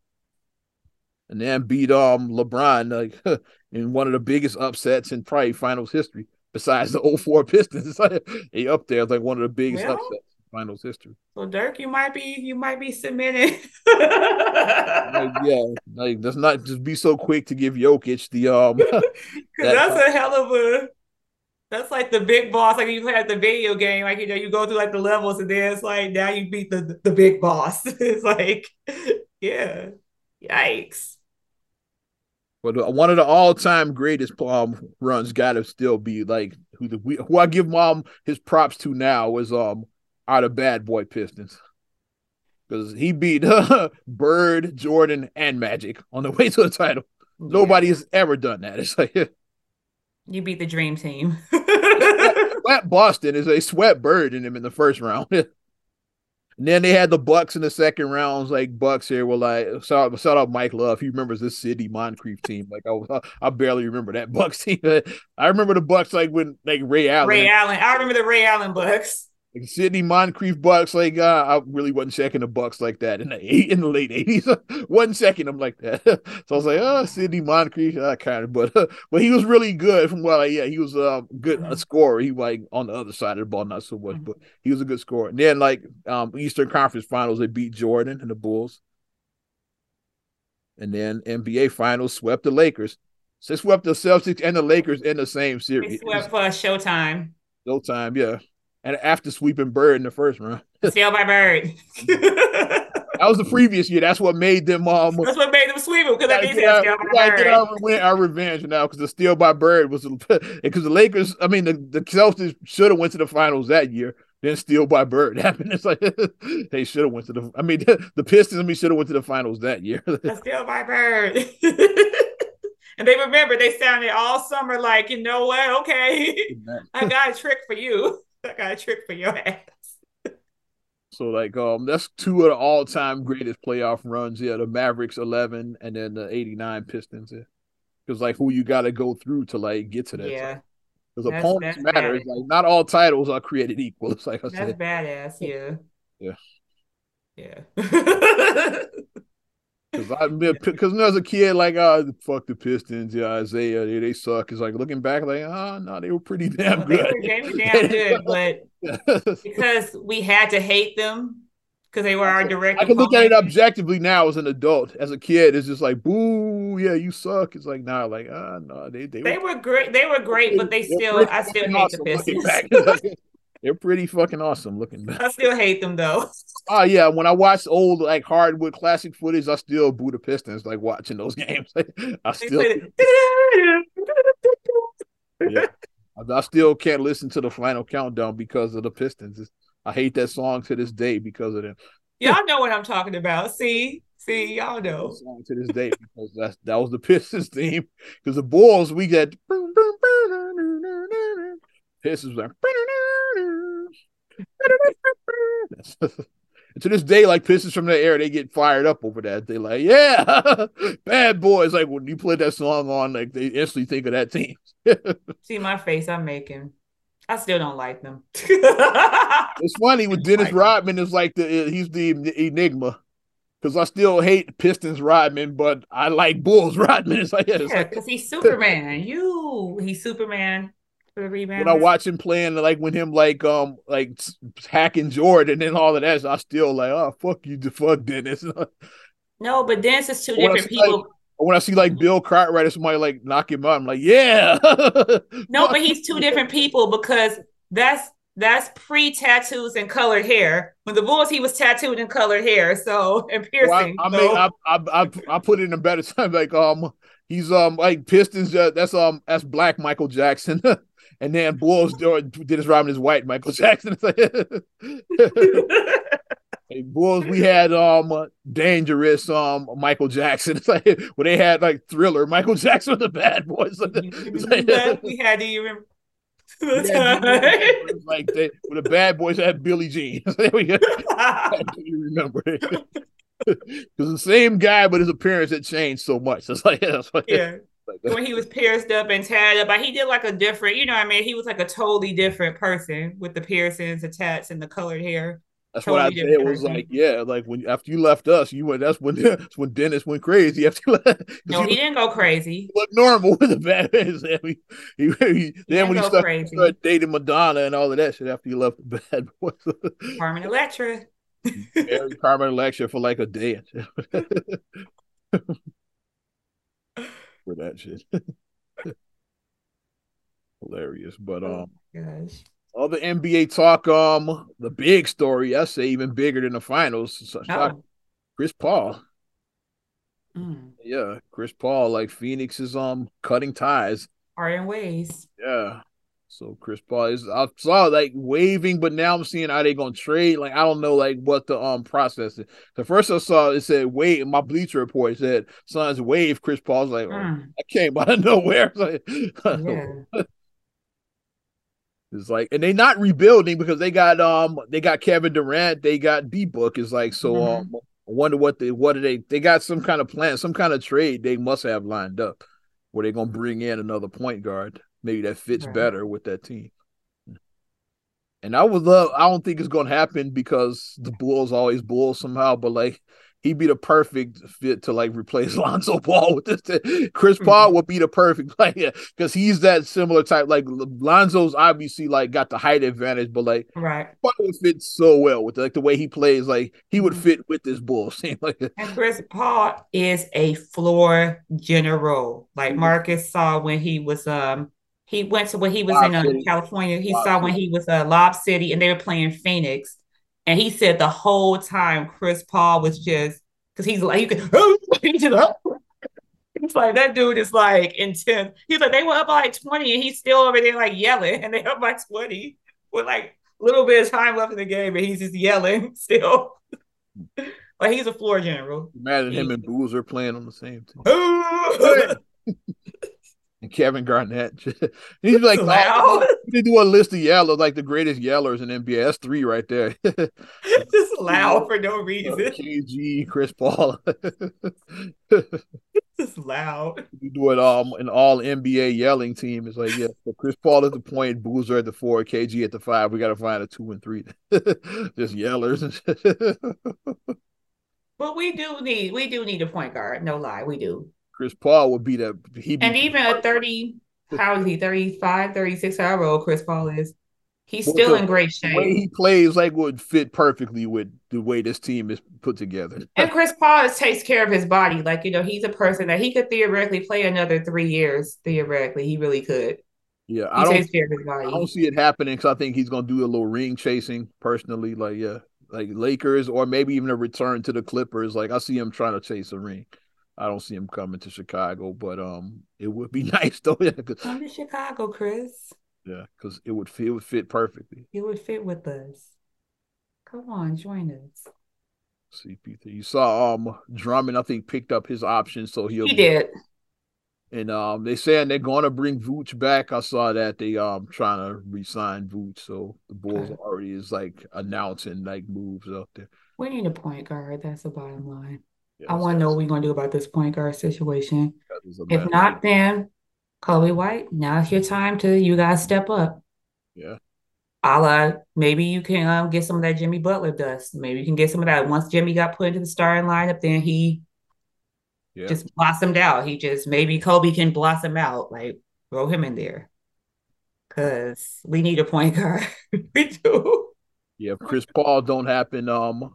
then beat um LeBron like in one of the biggest upsets in probably finals history, besides the 04 Pistons. They up there like one of the biggest upsets in finals history. So Dirk, you might be you might be submitted. Like, yeah, like let's not just be so quick to give Jokic the um Because That- that's a hell of a that's like the big boss. Like you play at the video game, like you know, you go through like the levels, and then it's like now you beat the the big boss. it's like, yeah, yikes. but uh, one of the all-time greatest um runs got to still be like who the we, who I give mom his props to now was um are the bad boy Pistons. Because he beat Bird, Jordan, and Magic on the way to the title. Nobody has ever done that. It's like You beat the dream team. swept Boston is a sweat Bird in him in the first round. and then they had the Bucks in the second rounds. Like Bucks here were like shout, shout out Mike Love. He remembers this Sidney Moncrief team. Like I, I barely remember that Bucks team. I remember the Bucks like when like Ray Allen, Ray Allen. I remember the Ray Allen Bucks. Like Sidney Moncrief Bucks. Like uh, I really wasn't checking the Bucks like that in the eight in the late eighties. one second, I'm like that. so I was like, oh, Sidney Moncrief, uh, kind of, but uh, but he was really good from what I yeah he was uh, good a Mhm. scorer. He like on the other side of the ball, not so much, Mhm. but he was a good scorer. And then like um Eastern Conference Finals, they beat Jordan and the Bulls. And then NBA Finals swept the Lakers. So they swept the Celtics and the Lakers in the same They series. swept for Showtime. No time, yeah. And after sweeping Bird in the first round. Steal by Bird. That was the previous year. That's what made them um That's what made them sweep him because get said our, Steal by get Bird. our, win- our revenge now because the steal by Bird was because the Lakers, I mean the, the Celtics should have went to the finals that year. Then steal by Bird happened. It's like they should have went to the. I mean the Pistons. I mean should have went to the finals that year. Steal by Bird. and they remember they sounded all summer like, you know what? Okay, I got a trick for you. I got a trick for your ass. So like um that's two of the all time greatest playoff runs. Yeah, the Mavericks eleven and then the eighty nine Pistons. Yeah. Because like who you got to go through to like get to that. Yeah, Because opponents that's matter. It's like not all titles are created equal. It's like I that's said. badass. Yeah. Yeah. Yeah. Because I because when I was a kid, like uh fuck the Pistons, yeah, Isiah, they, they suck. It's like looking back, like oh no, they were pretty damn they, good. were, they were damn good, but because we had to hate them because they were our direct. I can look at it objectively now as an adult. As a kid, it's just like boo, yeah, you suck. It's like nah, like ah no, they they, They were great. They were great, but they still. I still hate the awesome Pistons. they're pretty fucking awesome looking back. I still hate them though. Oh yeah, when I watch old like hardwood classic footage, I still boo the Pistons. Like watching those games, I still yeah. I I still can't listen to the final countdown because of the Pistons. It's, I hate that song to this day because of them. Y'all know what I'm talking about. See, see, y'all know. Song to this day because that's that was the Pistons theme. Because the Bulls, we got Pistons like to this day, like Pistons from that era, they get fired up over that. They like, yeah, bad boys. Like when you play that song on, like they instantly think of that team. See my face I'm making. I still don't like them. it's funny with Dennis like Rodman is like the he's the enigma because I still hate Pistons Rodman, but I like Bulls Rodman. It's like yeah, because like, he's Superman. you, he's Superman for the rebound. When I watch him playing, like when him like um like hacking Jordan and all of that, I still like, oh fuck you, the fuck Dennis. no, but Dennis is two different people. Like, when I see like Bill Cartwright or somebody like knock him out, I'm like, yeah. no, but he's two different people because that's that's pre tattoos and colored hair. When the Bulls, he was tattooed and colored hair, so and piercing. Well, I, I so. mean, I, I, I I put it in a better time. Like um, he's um like Pistons. Uh, that's um that's Black Michael Jackson. And then Bulls Dennis Rodman is white Michael Jackson. hey, Bulls, we had um dangerous um Michael Jackson. It's like when they had like Thriller, Michael Jackson with the Bad Boys. Like, we had even. like they, with the bad boys had Billie Jean. remember it because the same guy, but his appearance had changed so much. It's like, that's like yeah. Like when he was pierced up and tatted up, but he did like a different, you know, what I mean, he was like a totally different person with the piercings, the tats, and the colored hair. That's totally what I said. It was like, yeah, like when after you left us, you went. That's when that's when Dennis went crazy. After you left, no, he, he didn't go crazy. Look normal with the bad man. He, he, he, then when he started, started, dating Madonna and all of that shit after you left the bad boys. Carmen Electra. Carmen Electra for like a day for that shit. Hilarious. But oh um gosh. all the NBA talk, um, the big story, I say even bigger than the finals. Oh. Chris Paul. Mm. Yeah, Chris Paul, like Phoenix is um cutting ties. Are in ways. Yeah. So Chris Paul is I saw like waving, but now I'm seeing how they gonna trade. Like I don't know like what the um process is. The first I saw it said wait, my bleacher report said Suns wave Chris Paul's like oh, mm. I came out of nowhere. Like, yeah. It's like, and they not rebuilding because they got um they got Kevin Durant, they got D Book. Is like so mm-hmm. um I wonder what they what do they they got some kind of plan, some kind of trade they must have lined up where they're gonna bring in another point guard maybe that fits right. better with that team. And I would love. I don't think it's going to happen because the Bulls always Bulls somehow. But like, he'd be the perfect fit to like replace Lonzo Ball with this. Chris Paul mm-hmm. would be the perfect player because he's that similar type. Like Lonzo's obviously like got the height advantage, but like right, Paul would fit so well with like the way he plays. Like he would mm-hmm. fit with this Bulls team. Like and Chris Paul is a floor general. Like mm-hmm. Marcus saw when he was um he went to when he was Lob in uh, California. He Lob saw City. when he was uh, Lob City and they were playing Phoenix. And he said the whole time Chris Paul was just because he's like you can It's like that dude is like intense. He's like they were up by like 20 and he's still over there like yelling and they up by 20 with like a little bit of time left in the game and he's just yelling still. but he's a floor general. Imagine him and Boozer playing on the same team and Kevin Garnett. He's like, oh, they do a list of yellows, like the greatest yellers in NBA. That's three right there. Just loud for no reason. KG, Chris Paul. Just loud. You do it all an all NBA yelling team. It's like, yeah, so Chris Paul at the point, Boozer at the four, KG at the five. We got to find a two and three. Just yellers. but we do need we do need a point guard. No lie, we do. Chris Paul would be the he and even a 30, how is he? 35, 36, however old Chris Paul is. He's still the, in great shape. The way he plays like would fit perfectly with the way this team is put together. and Chris Paul takes care of his body. Like, you know, he's a person that he could theoretically play another three years. Theoretically, he really could. Yeah, he I don't, care of his body. I don't see it happening because I think he's gonna do a little ring chasing personally. Like, yeah, like Lakers or maybe even a return to the Clippers. Like I see him trying to chase a ring. I don't see him coming to Chicago, but um, it would be nice though. Yeah, come to Chicago, Chris. Yeah, because it would fit, it would fit perfectly. It would fit with us. Come on, join us. CP3. You saw um Drummond, I think, picked up his option, so he'll he did. And um, they saying they're going to bring Vooch back. I saw that they um trying to resign Vooch, so the Bulls okay. already is like announcing like moves out there. We need a point guard. That's the bottom line. Yes, I want to know what we're going to do about this point guard situation. If not, then Coby White, now's your time to you guys step up. Yeah. A la, maybe you can um, get some of that Jimmy Butler dust. Maybe you can get some of that. Once Jimmy got put into the starting lineup, then he yeah. just blossomed out. He just maybe Coby can blossom out. Like throw him in there. Cause we need a point guard. we do. Yeah, if Chris Paul don't happen, um,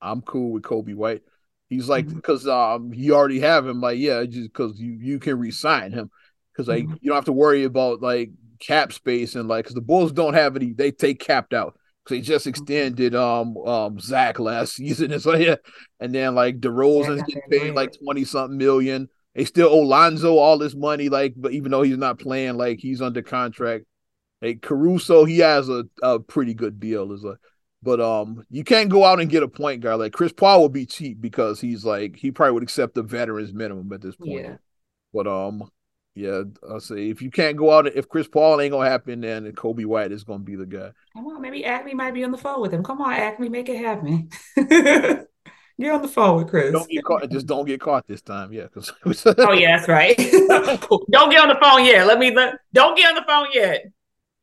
I'm cool with Coby White. He's like because mm-hmm. um you already have him. Like yeah, just because you you can resign him because like mm-hmm. you don't have to worry about like cap space and like because the Bulls don't have any. They take capped out Because they just mm-hmm. extended um um Zach last season. And so yeah, and then like DeRozan's getting paid like twenty something million. They still owe Lonzo all this money, like, but even though he's not playing, like he's under contract. Hey, Caruso, he has a, a pretty good deal. Is like, but um, you can't go out and get a point guard like Chris Paul will be cheap because he's like he probably would accept the veterans minimum at this point. Yeah. But um, yeah, I'll say if you can't go out, if Chris Paul ain't gonna happen, then Coby White is gonna be the guy. Come on, maybe Acme might be on the phone with him. Come on, Acme, make it happen. Get on the phone with Chris. Don't get caught. Just don't get caught this time. Yeah. Oh yeah, that's right. don't get on the phone yet. Let me. Let, don't get on the phone yet.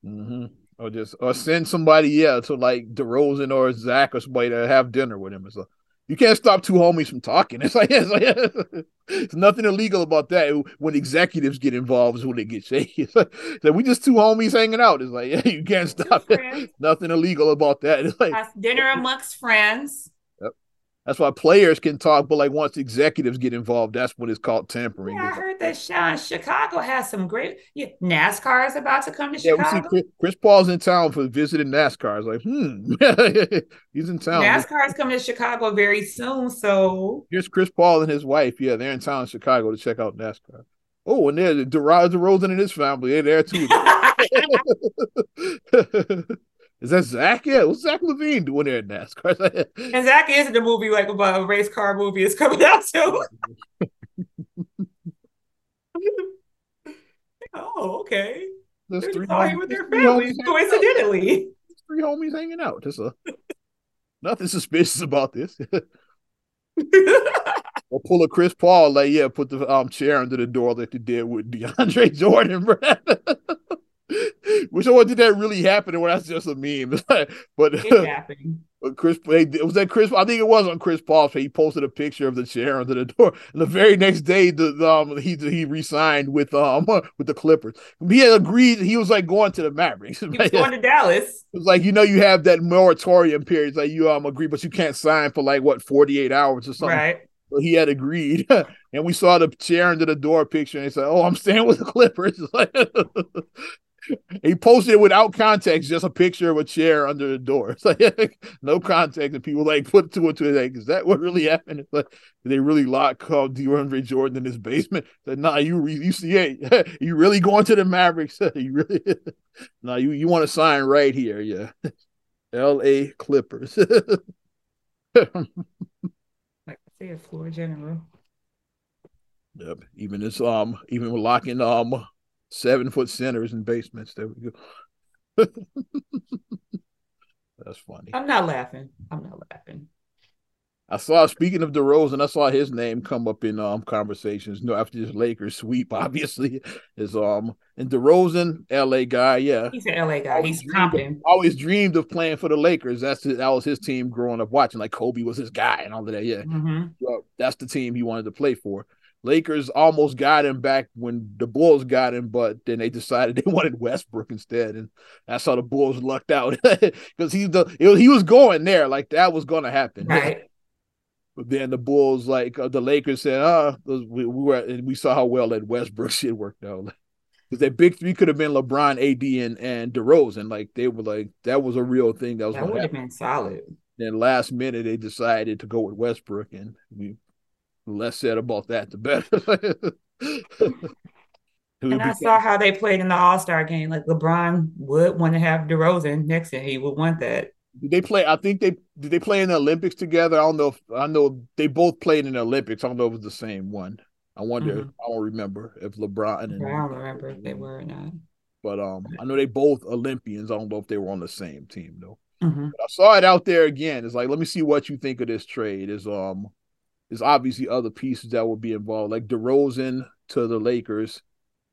Mm-hmm. Or just or send somebody yeah to like DeRozan or Zach or somebody to have dinner with him or something. You can't stop two homies from talking. It's like, it's, like, it's nothing illegal about that. When executives get involved is when they get shaky. It's like, it's like we just two homies hanging out. It's like, yeah, you can't stop. nothing illegal about that. It's like dinner amongst friends. That's why players can talk, but like once executives get involved, that's what it's called tampering. Yeah, I heard that Sean Chicago has some great yeah, NASCAR is about to come to yeah, Chicago. Chris, Chris, Paul's in town for visiting NASCAR. It's like, hmm, he's in town. NASCAR is coming to Chicago very soon. So here's Chris Paul and his wife. Yeah, they're in town in Chicago to check out NASCAR. Oh, and there's DeRozan DeRozan and his family. They're there too. Is that Zach? Yeah, what's Zach LaVine doing there at NASCAR? and Zach is in the movie, like about a race car movie is coming out too. oh, okay. There's They're three homies, with their families, coincidentally. Three homies hanging out. Just a nothing suspicious about this. or pull a Chris Paul, like yeah, put the um chair under the door like they did with DeAndre Jordan, bro. Which one did that really happen? Or that's just a meme. but happening. But Chris, was that Chris? I think it was on Chris Paul. He posted a picture of the chair under the door, and the very next day, the, the um he he resigned with um with the Clippers. He had agreed. He was like going to the Mavericks. He was going to Dallas. It was like you know you have that moratorium period. It's like you um agree, but you can't sign for like what forty eight hours or something. Right. So he had agreed, and we saw the chair under the door picture, and he said, "Oh, I'm staying with the Clippers." He posted it without context, just a picture of a chair under the door. It's like no context, and people like put two and two. Like, is that what really happened? It's like they really locked called DeAndre Jordan in his basement. Said, nah, you you see it. You really going to the Mavericks? you really? nah, you you want to sign right here? Yeah, L.A. Clippers. like I a floor general. Yep. Even this um, even locking um seven foot centers in basements. There we go. That's funny. I'm not laughing. I'm not laughing. I saw speaking of DeRozan, I saw his name come up in um conversations. Know, after this Lakers sweep, obviously is um and DeRozan, LA guy, yeah. He's an LA guy. He's competent. Always dreamed of playing for the Lakers. That's that was his team growing up watching. Like Kobe was his guy and all of that. Yeah, mm-hmm. that's the team he wanted to play for. Lakers almost got him back when the Bulls got him, but then they decided they wanted Westbrook instead, and that's how the Bulls lucked out because he the he was going there like that was going to happen. Right. But then the Bulls, like uh, the Lakers, said, "Ah, oh, we, we, were," and we saw how well that Westbrook shit worked out. Because that big three could have been LeBron, AD, and and DeRozan. Like they were like that was a real thing. That was that would have been solid. Then last minute they decided to go with Westbrook, and we the less said about that, the better. and I saw how they played in the All Star game. Like LeBron would want to have DeRozan next to him. He would want that. Did they play? I think they did. They play in the Olympics together. I don't know. If, I know they both played in the Olympics. I don't know if it was the same one. I wonder. Mm-hmm. I don't remember if LeBron and I don't remember if they were or not. But um, I know they both Olympians. I don't know if they were on the same team though. Mm-hmm. I saw it out there again. It's like, let me see what you think of this trade. Is um, there's obviously other pieces that will be involved, like DeRozan to the Lakers.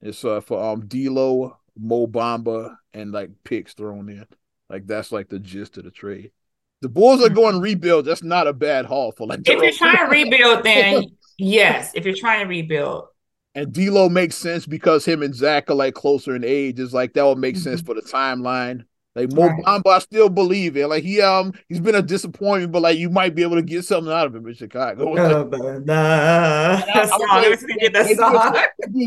It's uh for um D'Lo, Mo Bamba, and like picks thrown in. Like that's like the gist of the trade. The Bulls are going rebuild. That's not a bad haul for like. If you're trying to rebuild, then yes. If you're trying to rebuild, and D'Lo makes sense because him and Zach are like closer in age. Is like that would make mm-hmm. sense for the timeline. Like Mo right. Bamba, I still believe it. Like he um he's been a disappointment, but like you might be able to get something out of him in Chicago. Like,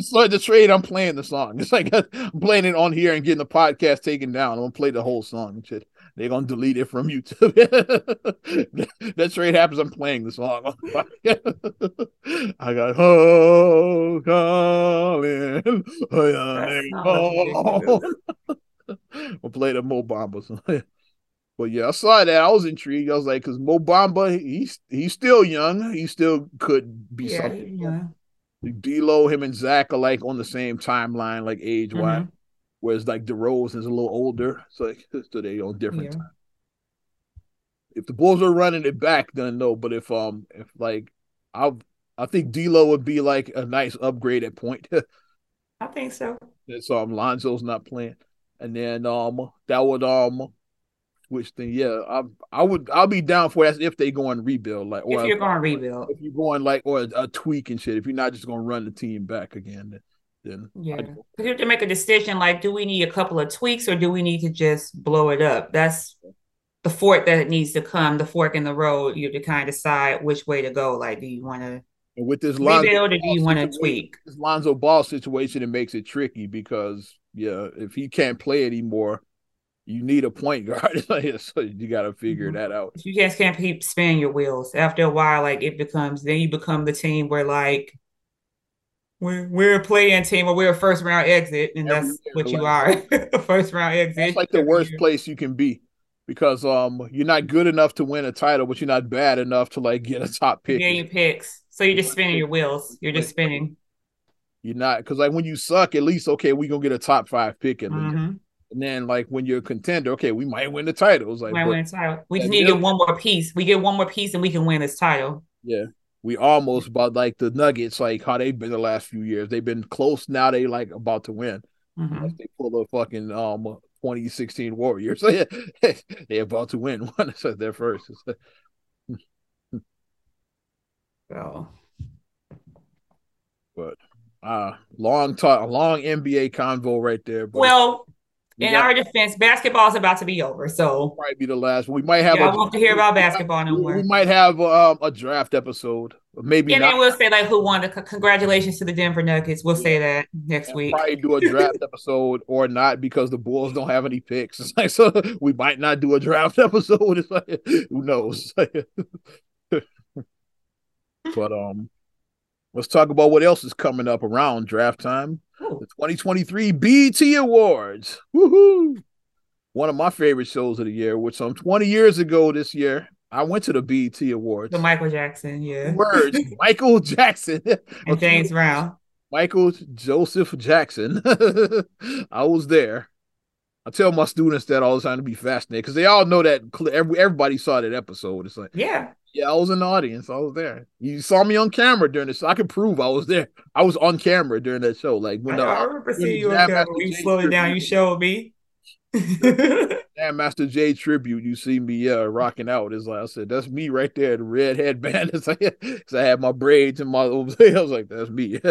song. the trade. I'm playing the song. It's like I'm playing it on here and getting the podcast taken down. I'm gonna play the whole song and shit. They're gonna delete it from YouTube. that trade happens. I'm playing the song. I got oh calling. Oh, we'll play the Mo Bamba. but yeah, I saw that. I was intrigued. I was like, because Mo Bamba, he's he's still young. He still could be yeah, something. Yeah. D'Lo, him and Zach are like on the same timeline, like age wise. Mm-hmm. Whereas like DeRozan is a little older, so like so they on different yeah. time. If the Bulls are running it back, then no. But if um if like I I think D'Lo would be like a nice upgrade at point. I think so. So um Lonzo's not playing and then um that would um which thing yeah I I would I'll be down for that if they go and rebuild like or if you're going to rebuild. if you're going like or a, a, tweak and shit if you're not just going to run the team back again then yeah. you have to make a decision like do we need a couple of tweaks or do we need to just blow it up? That's the fork that needs to come the fork in the road you have to kind of decide which way to go like do you want to and with this Lonzo rebuild or do you want to tweak this Lonzo Ball situation it makes it tricky because yeah, if he can't play anymore, you need a point guard. so you got to figure mm-hmm. that out. You just can't keep spinning your wheels. After a while, like it becomes, then you become the team where like we're we're a play-in team or we're a first round exit, and Every that's what you are, first round exit. It's like the worst year. place you can be because um you're not good enough to win a title, but you're not bad enough to like get a top pick. Getting picks, so you're just spinning your wheels. You're just spinning. You're not because like when you suck, at least okay, we gonna get a top five pick at least. Mm-hmm. And then like when you're a contender, okay, we might win the titles. Like might win title. We just need to get one more piece. We get one more piece and we can win this title. Yeah. We almost about like the Nuggets, like how they've been the last few years. They've been close. Now they like about to win. Mm-hmm. They pull a fucking um 2016 Warriors. So yeah, they're about to win one. So they're first. Well, but uh, long talk, a long NBA convo right there. But well, in got, our defense, basketball is about to be over, so might be the last. We might have. Yeah, a, I want to hear about basketball no more. We might have um, a draft episode, maybe. And then we'll say like who won. The congratulations to the Denver Nuggets. We'll yeah. say that next and week. Probably do a draft episode or not because the Bulls don't have any picks. It's like so we might not do a draft episode. It's like who knows. But um, Let's talk about what else is coming up around draft time. Oh. The 2023 BET Awards. Woohoo! One of my favorite shows of the year, which some 20 years ago this year, I went to the BET Awards. The Michael Jackson, yeah. Words, Michael Jackson. and James Brown. Michael Joseph Jackson. I was there. I tell my students that all the time to be fascinated because they all know that every, everybody saw that episode. It's like, yeah, yeah, I was in the audience. I was there. You saw me on camera during this. I can prove I was there. I was on camera during that show. Like when I, the, I remember seeing you on camera. You slowed it down. You showed me. Jam Master J tribute. You see me uh, rocking out. It's like I said, that's me right there. The red headband. It's like because I had my braids and my. Old. I was like, that's me.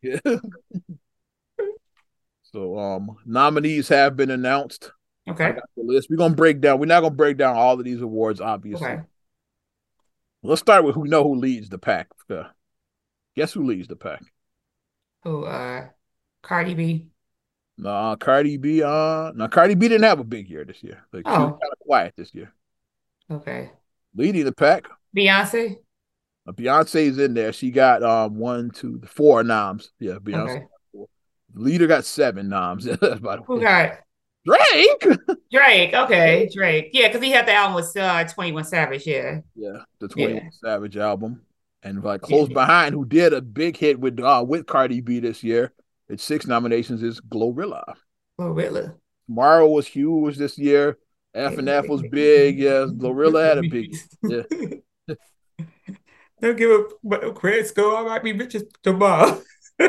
yeah. so um, nominees have been announced. Okay. List. We're gonna break down. We're not gonna break down all of these awards, obviously. Okay. Let's start with who know who leads the pack. Uh, guess who leads the pack? Who? Uh, Cardi B. Nah, Cardi B. Uh, now Cardi B didn't have a big year this year. Like oh. she was kind of quiet this year. Okay. Leading the pack. Beyonce. Uh, Beyonce's in there. She got um one, two, four noms. Yeah, Beyonce. Okay. Leader got seven noms. Who got Drake. Drake. Okay, Drake. Yeah, because he had the album with uh, Twenty One Savage. Yeah. Yeah, the Twenty One yeah. Savage album, and like close yeah. behind, who did a big hit with uh with Cardi B this year. It's six nominations. Is Glorilla. Glorilla. Tomorrow was huge this year. F and F was big. Yes, Glorilla had a big. Yeah. Don't give a credit score. I might be rich tomorrow.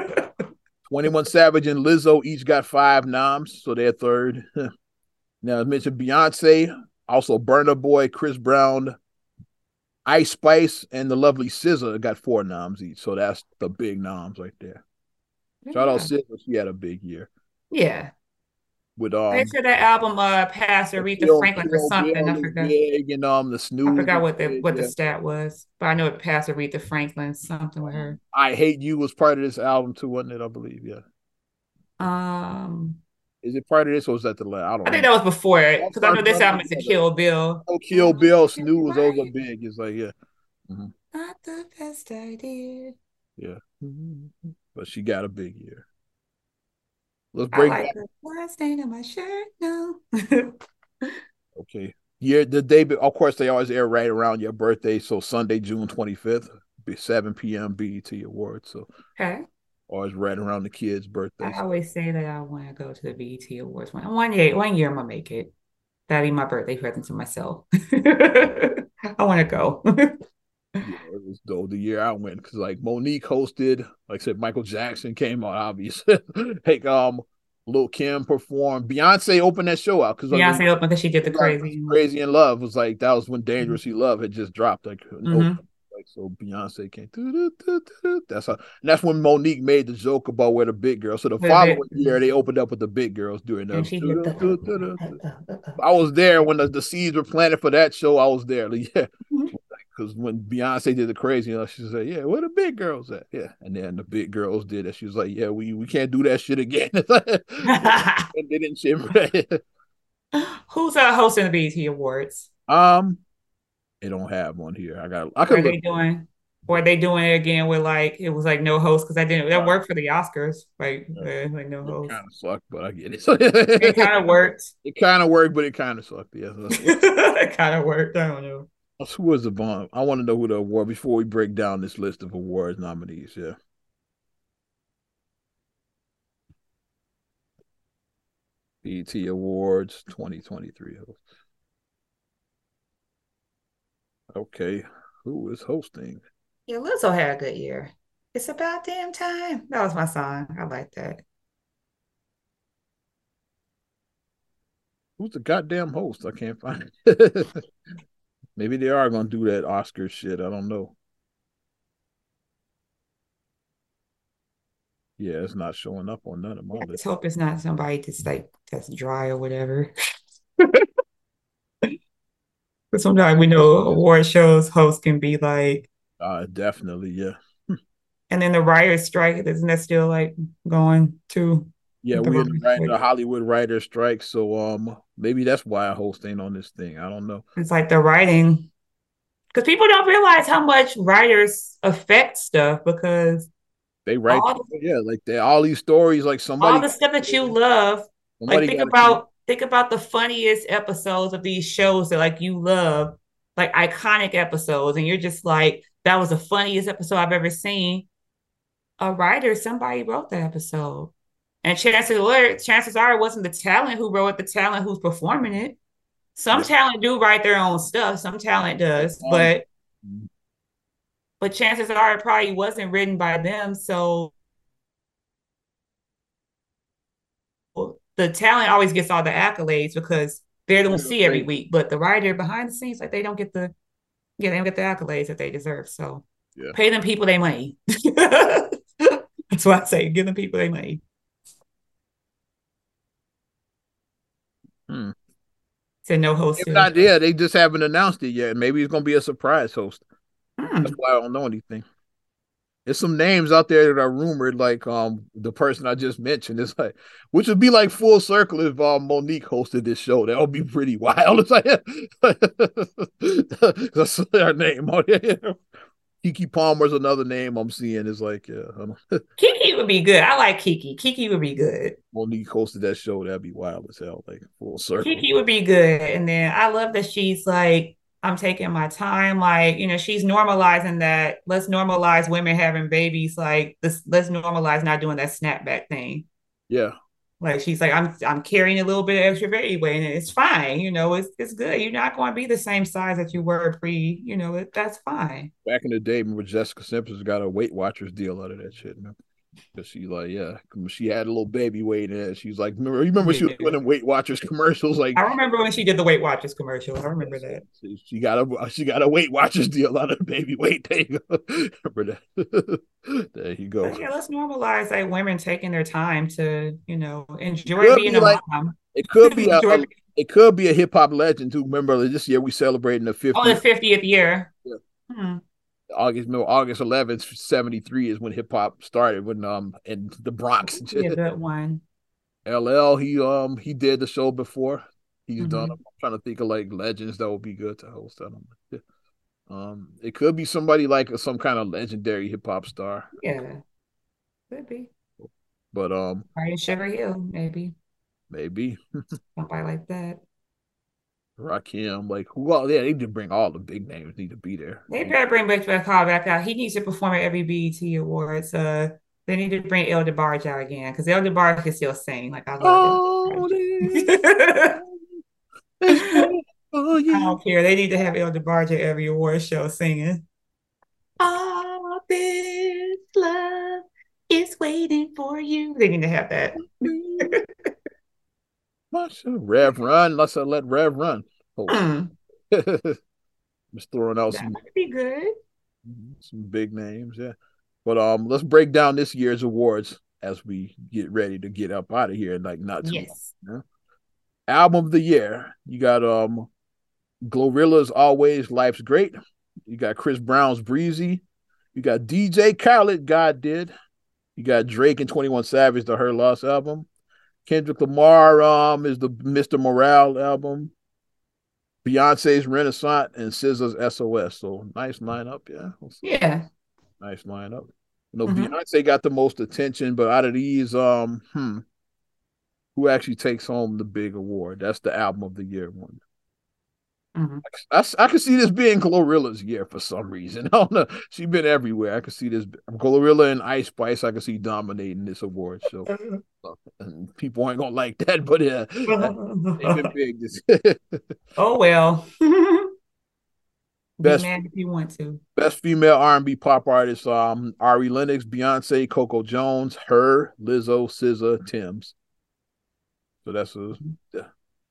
21 Savage and Lizzo each got five noms, so they're third. now, I mentioned Beyonce, also Burna Boy, Chris Brown, Ice Spice, and the lovely SZA got four noms each. So that's the big noms right there. Yeah. Shout out SZA, she had a big year. Yeah. With um, they said that album uh passed Aretha Franklin or something. I forgot. Big, and um the snooze. I forgot what the what the stat was, but I know it passed Aretha Franklin something with her. I Hate You was part of this album too, wasn't it? I believe, yeah. Um, is it part of this or was that the last? I don't. I think that was before it because I know this album is a Kill Bill. Oh, Kill Bill, Snooze, those are big. It's like yeah. Mm-hmm. Not the best idea. Yeah, but she got a big year. Let's break. I like the stain on my shirt. No. okay. Yeah, the day. Of course, they always air right around your birthday. So Sunday, June twenty fifth, be seven p.m. BET Awards. So okay. Always right around the kids' birthday. I always say that I want to go to the BET Awards one one year. One year I'm gonna make it. That'll be my birthday present to myself. I want to go. yeah, it was though the year I went because like Mo'Nique hosted, like I said, Michael Jackson came out, obviously. like um Lil Kim performed. Beyonce opened that show out because Beyonce like, opened because she did the crazy crazy in love was like that was when Dangerously mm-hmm. Love had just dropped. Like mm-hmm. Like so, Beyonce came. That's how. that's when Mo'Nique made the joke about where the big girls. So the following year, they opened up with the big girls doing that. I was there when the, the seeds were planted for that show. I was there. Like, yeah, because when Beyonce did the crazy, you know, she said, "Yeah, where the big girls at?" Yeah, and then the big girls did it. She was like, "Yeah, we we can't do that shit again." and they didn't. Who's uh, hosting the BET Awards? Um, they don't have one here. I got. I could. Are they doing? Or are they doing it again with like it was like no host because I didn't that worked for the Oscars like yeah. like no host. Kind of sucked, but I get it. it kind of worked. It kind of worked, but it kind of sucked. Yeah, it kind of worked. I don't know. Who was the bomb? I want to know who the award before we break down this list of awards nominees. Yeah. BET Awards 2023 host. Okay, who is hosting? Yeah, Lizzo had a good year. It's about damn time. That was my song. I like that. Who's the goddamn host? I can't find it. Maybe they are gonna do that Oscar shit. I don't know. Yeah, it's not showing up on none of my. Let's hope it's not somebody that's like that's dry or whatever. But sometimes we know award shows hosts can be like uh definitely, yeah. and then the writer's strike, isn't that still like going to yeah, we're in the, the Hollywood writer strike, so um maybe that's why I host ain't on this thing. I don't know. It's like the writing because people don't realize how much writers affect stuff because they write the, yeah, like they all these stories, like somebody all the stuff that you love. Like think about think about the funniest episodes of these shows that like you love, like iconic episodes, and you're just like, that was the funniest episode I've ever seen. A writer, somebody wrote that episode. And chances are, chances are it wasn't the talent who wrote it, the talent who's performing it. Some yeah. talent do write their own stuff, some talent does, um, but mm-hmm. but chances are it probably wasn't written by them. So the talent always gets all the accolades because they're the ones see every week, but the writer behind the scenes, like they don't get the yeah, they don't get the accolades that they deserve. So yeah. pay them people their money. That's why I say give them people their money. Hmm. Said no host. Not, yeah, they just haven't announced it yet. Maybe it's gonna be a surprise host. Hmm. That's why I don't know anything. There's some names out there that are rumored, like um the person I just mentioned. It's like, which would be like full circle if um, Mo'Nique hosted this show. That would be pretty wild. It's like, that's her name on here. Keke Palmer's another name I'm seeing. Is like, yeah, Keke would be good. I like Keke. Keke would be good. Mo'Nique hosted that show. That'd be wild as hell. Like full circle. Keke would be good. And then I love that she's like, I'm taking my time. Like, you know, she's normalizing that. Let's normalize women having babies. Like, this, let's normalize not doing that snapback thing. Yeah. Like she's like, I'm I'm carrying a little bit of extra weight, and it's fine. You know, it's it's good. You're not going to be the same size that you were pre. You know, that's fine. Back in the day, remember Jessica Simpson's got a Weight Watchers deal out of that shit. Man. Cause she like, yeah, she had a little baby weight in it. She's like, remember, you remember she was doing Weight Watchers commercials? Like, I remember when she did the Weight Watchers commercial. I remember that. She, got a she got a Weight Watchers deal on of baby weight. There you go. remember that? there you go. But yeah, let's normalize like women taking their time to, you know, enjoy being be a like, mom. It could be a, a it could be a hip hop legend too. Remember this year we celebrating the 50th. Oh, the 50th year. Yeah. Hmm. August no August 11th 73 is when hip hop started when um in the Bronx. Yeah, that one. LL he um he did the show before. He's mm-hmm. done. I'm trying to think of like legends that would be good to host. I don't know. Um, it could be somebody like some kind of legendary hip hop star. Yeah, could be. But um, Ryan Sugar Hill, maybe. Maybe somebody like that. Rakim, like who all yeah, they need to bring all the big names need to be there. They better bring Big Call back out. He needs to perform at every BET Awards. Uh they need to bring El DeBarge out again because El DeBarge can still sing. Like I love oh, it. oh, yeah. I don't care. They need to have El DeBarge at every award show singing. All this love is waiting for you. They need to have that. Rev run. Let's uh, let Rev run. Oh. Mm. Just throwing out that some. Be good. Mm-hmm, some big names, yeah. But um, let's break down this year's awards as we get ready to get up out of here. Like not too yes. Long, Album of the year, you got um, Glorilla's "Anyways Life's Great." You got Chris Brown's "Breezy." You got DJ Khaled, "God Did." You got Drake and Twenty One Savage, the Her Loss album. Kendrick Lamar um is the Mr. Morale album. Beyonce's Renaissance and SZA's SOS. So nice lineup, yeah. Yeah. Nice lineup. You know, mm-hmm. Beyonce got the most attention, but out of these, um, hmm, who actually takes home the big award? That's the album of the year one. Mm-hmm. I, I, I, can see this being Glorilla's year for some reason. I don't know. She's been everywhere. I can see this Glorilla and Ice Spice. I can see dominating this award show. and people aren't gonna like that, but yeah, they've been big. oh well. best man if you want to. Best female R and B pop artist: um, Ari Lennox, Beyonce, Coco Jones, her, Lizzo, SZA, Tems. So that's a.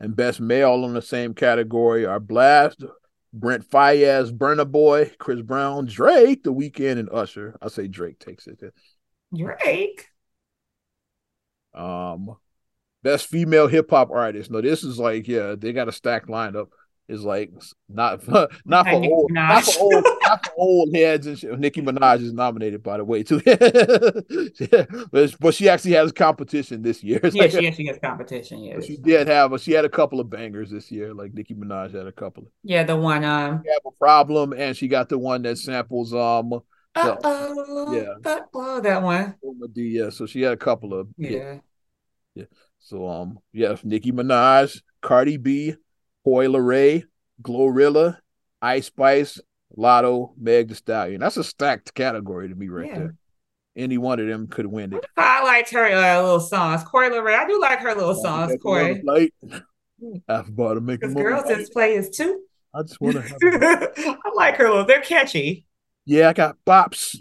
And best male in the same category are Blxst, Brent Faiyaz, Burna Boy, Chris Brown, Drake, The Weeknd, and Usher. I say Drake takes it. Drake. Um, best female hip hop artist. No, this is like yeah, they got a stacked lineup is like not not for old not for old not for old heads and shit. Nicki Minaj is nominated by the way too, but, but she actually has competition this year. It's yeah, like, she actually has competition. Yeah, she did have a she had a couple of bangers this year. Like Nicki Minaj had a couple. Of, yeah, the one um have a problem, and she got the one that samples um. Uh oh, yeah, that, oh, that one. Yeah, so she had a couple of yeah. yeah, yeah. So um, yeah, Nicki Minaj, Cardi B, Coi Leray, Glorilla, Ice Spice, Latto, Meg Thee Stallion. That's a stacked category to me right yeah. there. Any one of them could win it. I liked her uh, little songs. Coi Leray. I do like her little songs, Coi. I've about to make Because girls just play is too. I just want to have I like her little. They're catchy. Yeah, I got bops.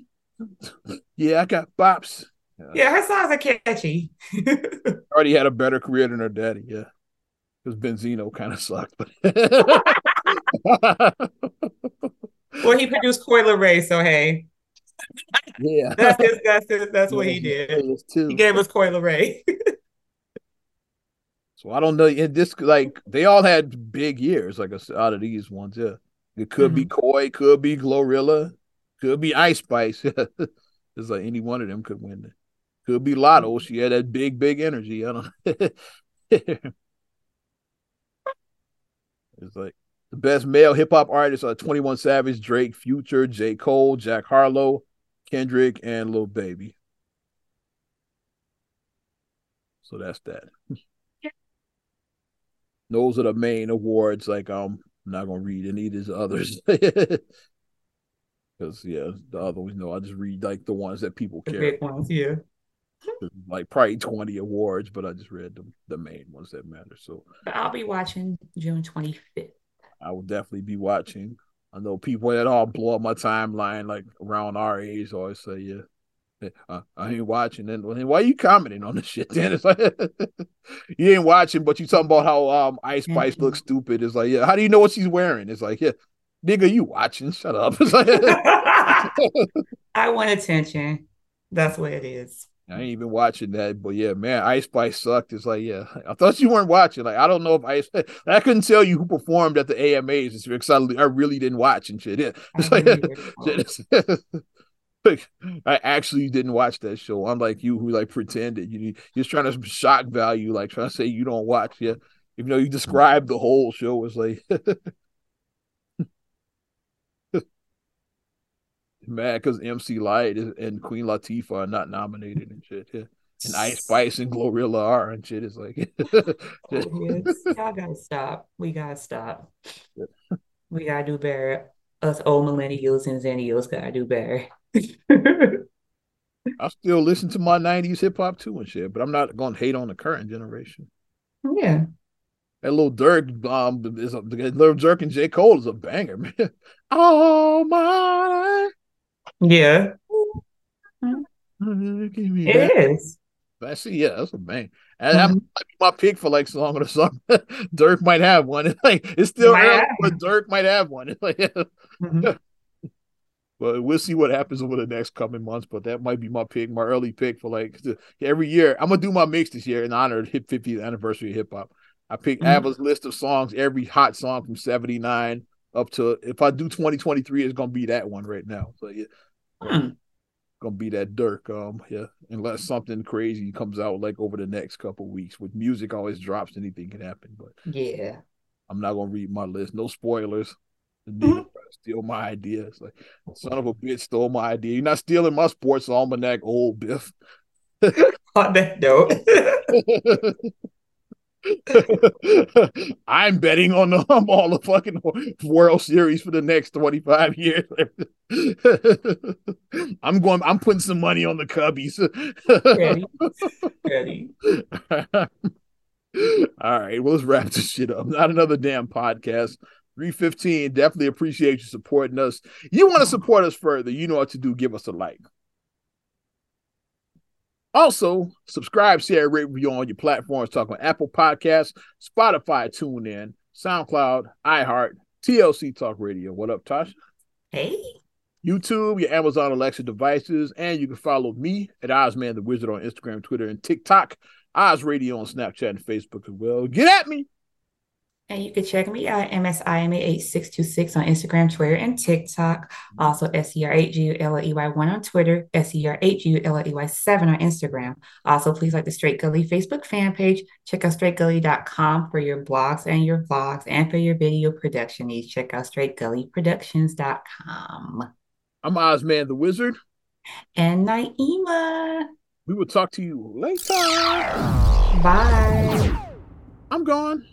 yeah, I got bops. Yeah her songs are catchy. already had a better career than her daddy. Yeah because Benzino kind of sucked. But well, he produced Coi Leray, so hey. Yeah, that's his, that's his, that's yeah, what he did. He gave us Coi Leray. so I don't know. In this, like, they all had big years. Like I said, out of these ones, yeah, it could mm-hmm. be Coi, could be Glorilla, could be Ice Spice. it's like any one of them could win it. Could be Latto. She had that big, big energy. I don't. It's like The best male hip hop artists are 21 Savage, Drake, Future, J. Cole, Jack Harlow, Kendrick, and Lil Baby. So that's that. Yeah. Those are the main awards. Like um, I'm not gonna read any of these others. Because yeah, the other ones, no, I just read like the ones that people The care. big ones, yeah. Like probably 20 awards, but I just read the, the main ones that matter. So I'll be watching June 25th. I will definitely be watching. I know people that all blow up my timeline like around our age always say, "Yeah, eh, uh, I ain't watching." Then why you commenting on this shit? Then it's like you ain't watching, but you talking about how um Ice Spice looks stupid. It's like, yeah, how do you know what she's wearing? It's like, yeah, nigga, you watching? Shut up. Like, I want attention. That's what it is. I ain't even watching that, but yeah, man, Ice Spice sucked. It's like, yeah, I thought you weren't watching. Like, I don't know if Ice, I couldn't tell you who performed at the AMAs. It's because I, I really didn't watch and shit. Yeah, it's I like, it's- I actually didn't watch that show. Unlike you, who like pretended you just trying to shock value, like trying to say you don't watch. Yeah, even though you described the whole show as like. Mad because MC Lyte and Queen Latifah are not nominated and shit. Yeah. And Ice Spice and Glorilla are and shit. It's like Yes. Y'all gotta stop. We gotta stop. We gotta do better. Us old millennials and zennials gotta do better. I still listen to my '90s hip hop too and shit, but I'm not gonna hate on the current generation. Yeah. That Lil Durk, um, is a, Lil Durk and J Cole is a banger, man. Oh my, Yeah. me It is. I see, yeah, that's a bang. And might be my pick for like song of the summer. Durk might have one. It's like it's still early, but Durk might have one. Like, Mhm. But we'll see what happens over the next coming months. But that might be my pick, my early pick for like the, every year. I'm gonna do my mix this year in honor of hip 50th anniversary of hip hop. I pick Mhm. Abba's list of songs, every hot song from 79 up to if I do 2023, it's gonna be that one right now. So yeah, Hmm. gonna be that Durk. Um, yeah, unless something crazy comes out like over the next couple weeks. With music, always drops. Anything can happen. But Yeah. I'm not gonna read my list. No spoilers. Nigga steal my idea. It's like son of a bitch stole my idea. You're not stealing my sports almanac, old Biff. On that note. I'm betting on the all the fucking World Series for the next 25 years. I'm going. I'm putting some money on the Cubbies. Ready. Ready. All right, well, let's wrap this shit up. Not another damn podcast. 315. Definitely appreciate you supporting us. You want to support us further, you know what to do. Give us a like. Also, subscribe, share, rate, review on your platforms. Talk on Apple Podcasts, Spotify, TuneIn, SoundCloud, iHeart, TLC Talk Radio. What up, Tosh? Hey. YouTube, your Amazon Alexa devices, and you can follow me at Ozman the Wizard on Instagram, Twitter, and TikTok. Oz Radio on Snapchat and Facebook as well. Get at me. And you can check me out MSIMA8626 on Instagram, Twitter, and TikTok. Also, SER8GULLEY1 on Twitter, SER8GULLEY7 on Instagram. Also, please like the Straight Gully Facebook fan page. Check out straightgully.com for your blogs and your vlogs and for your video production needs. Check out straightgullyproductions.com. I'm Ozman the Wizard. And Naima. We will talk to you later. Bye. I'm gone.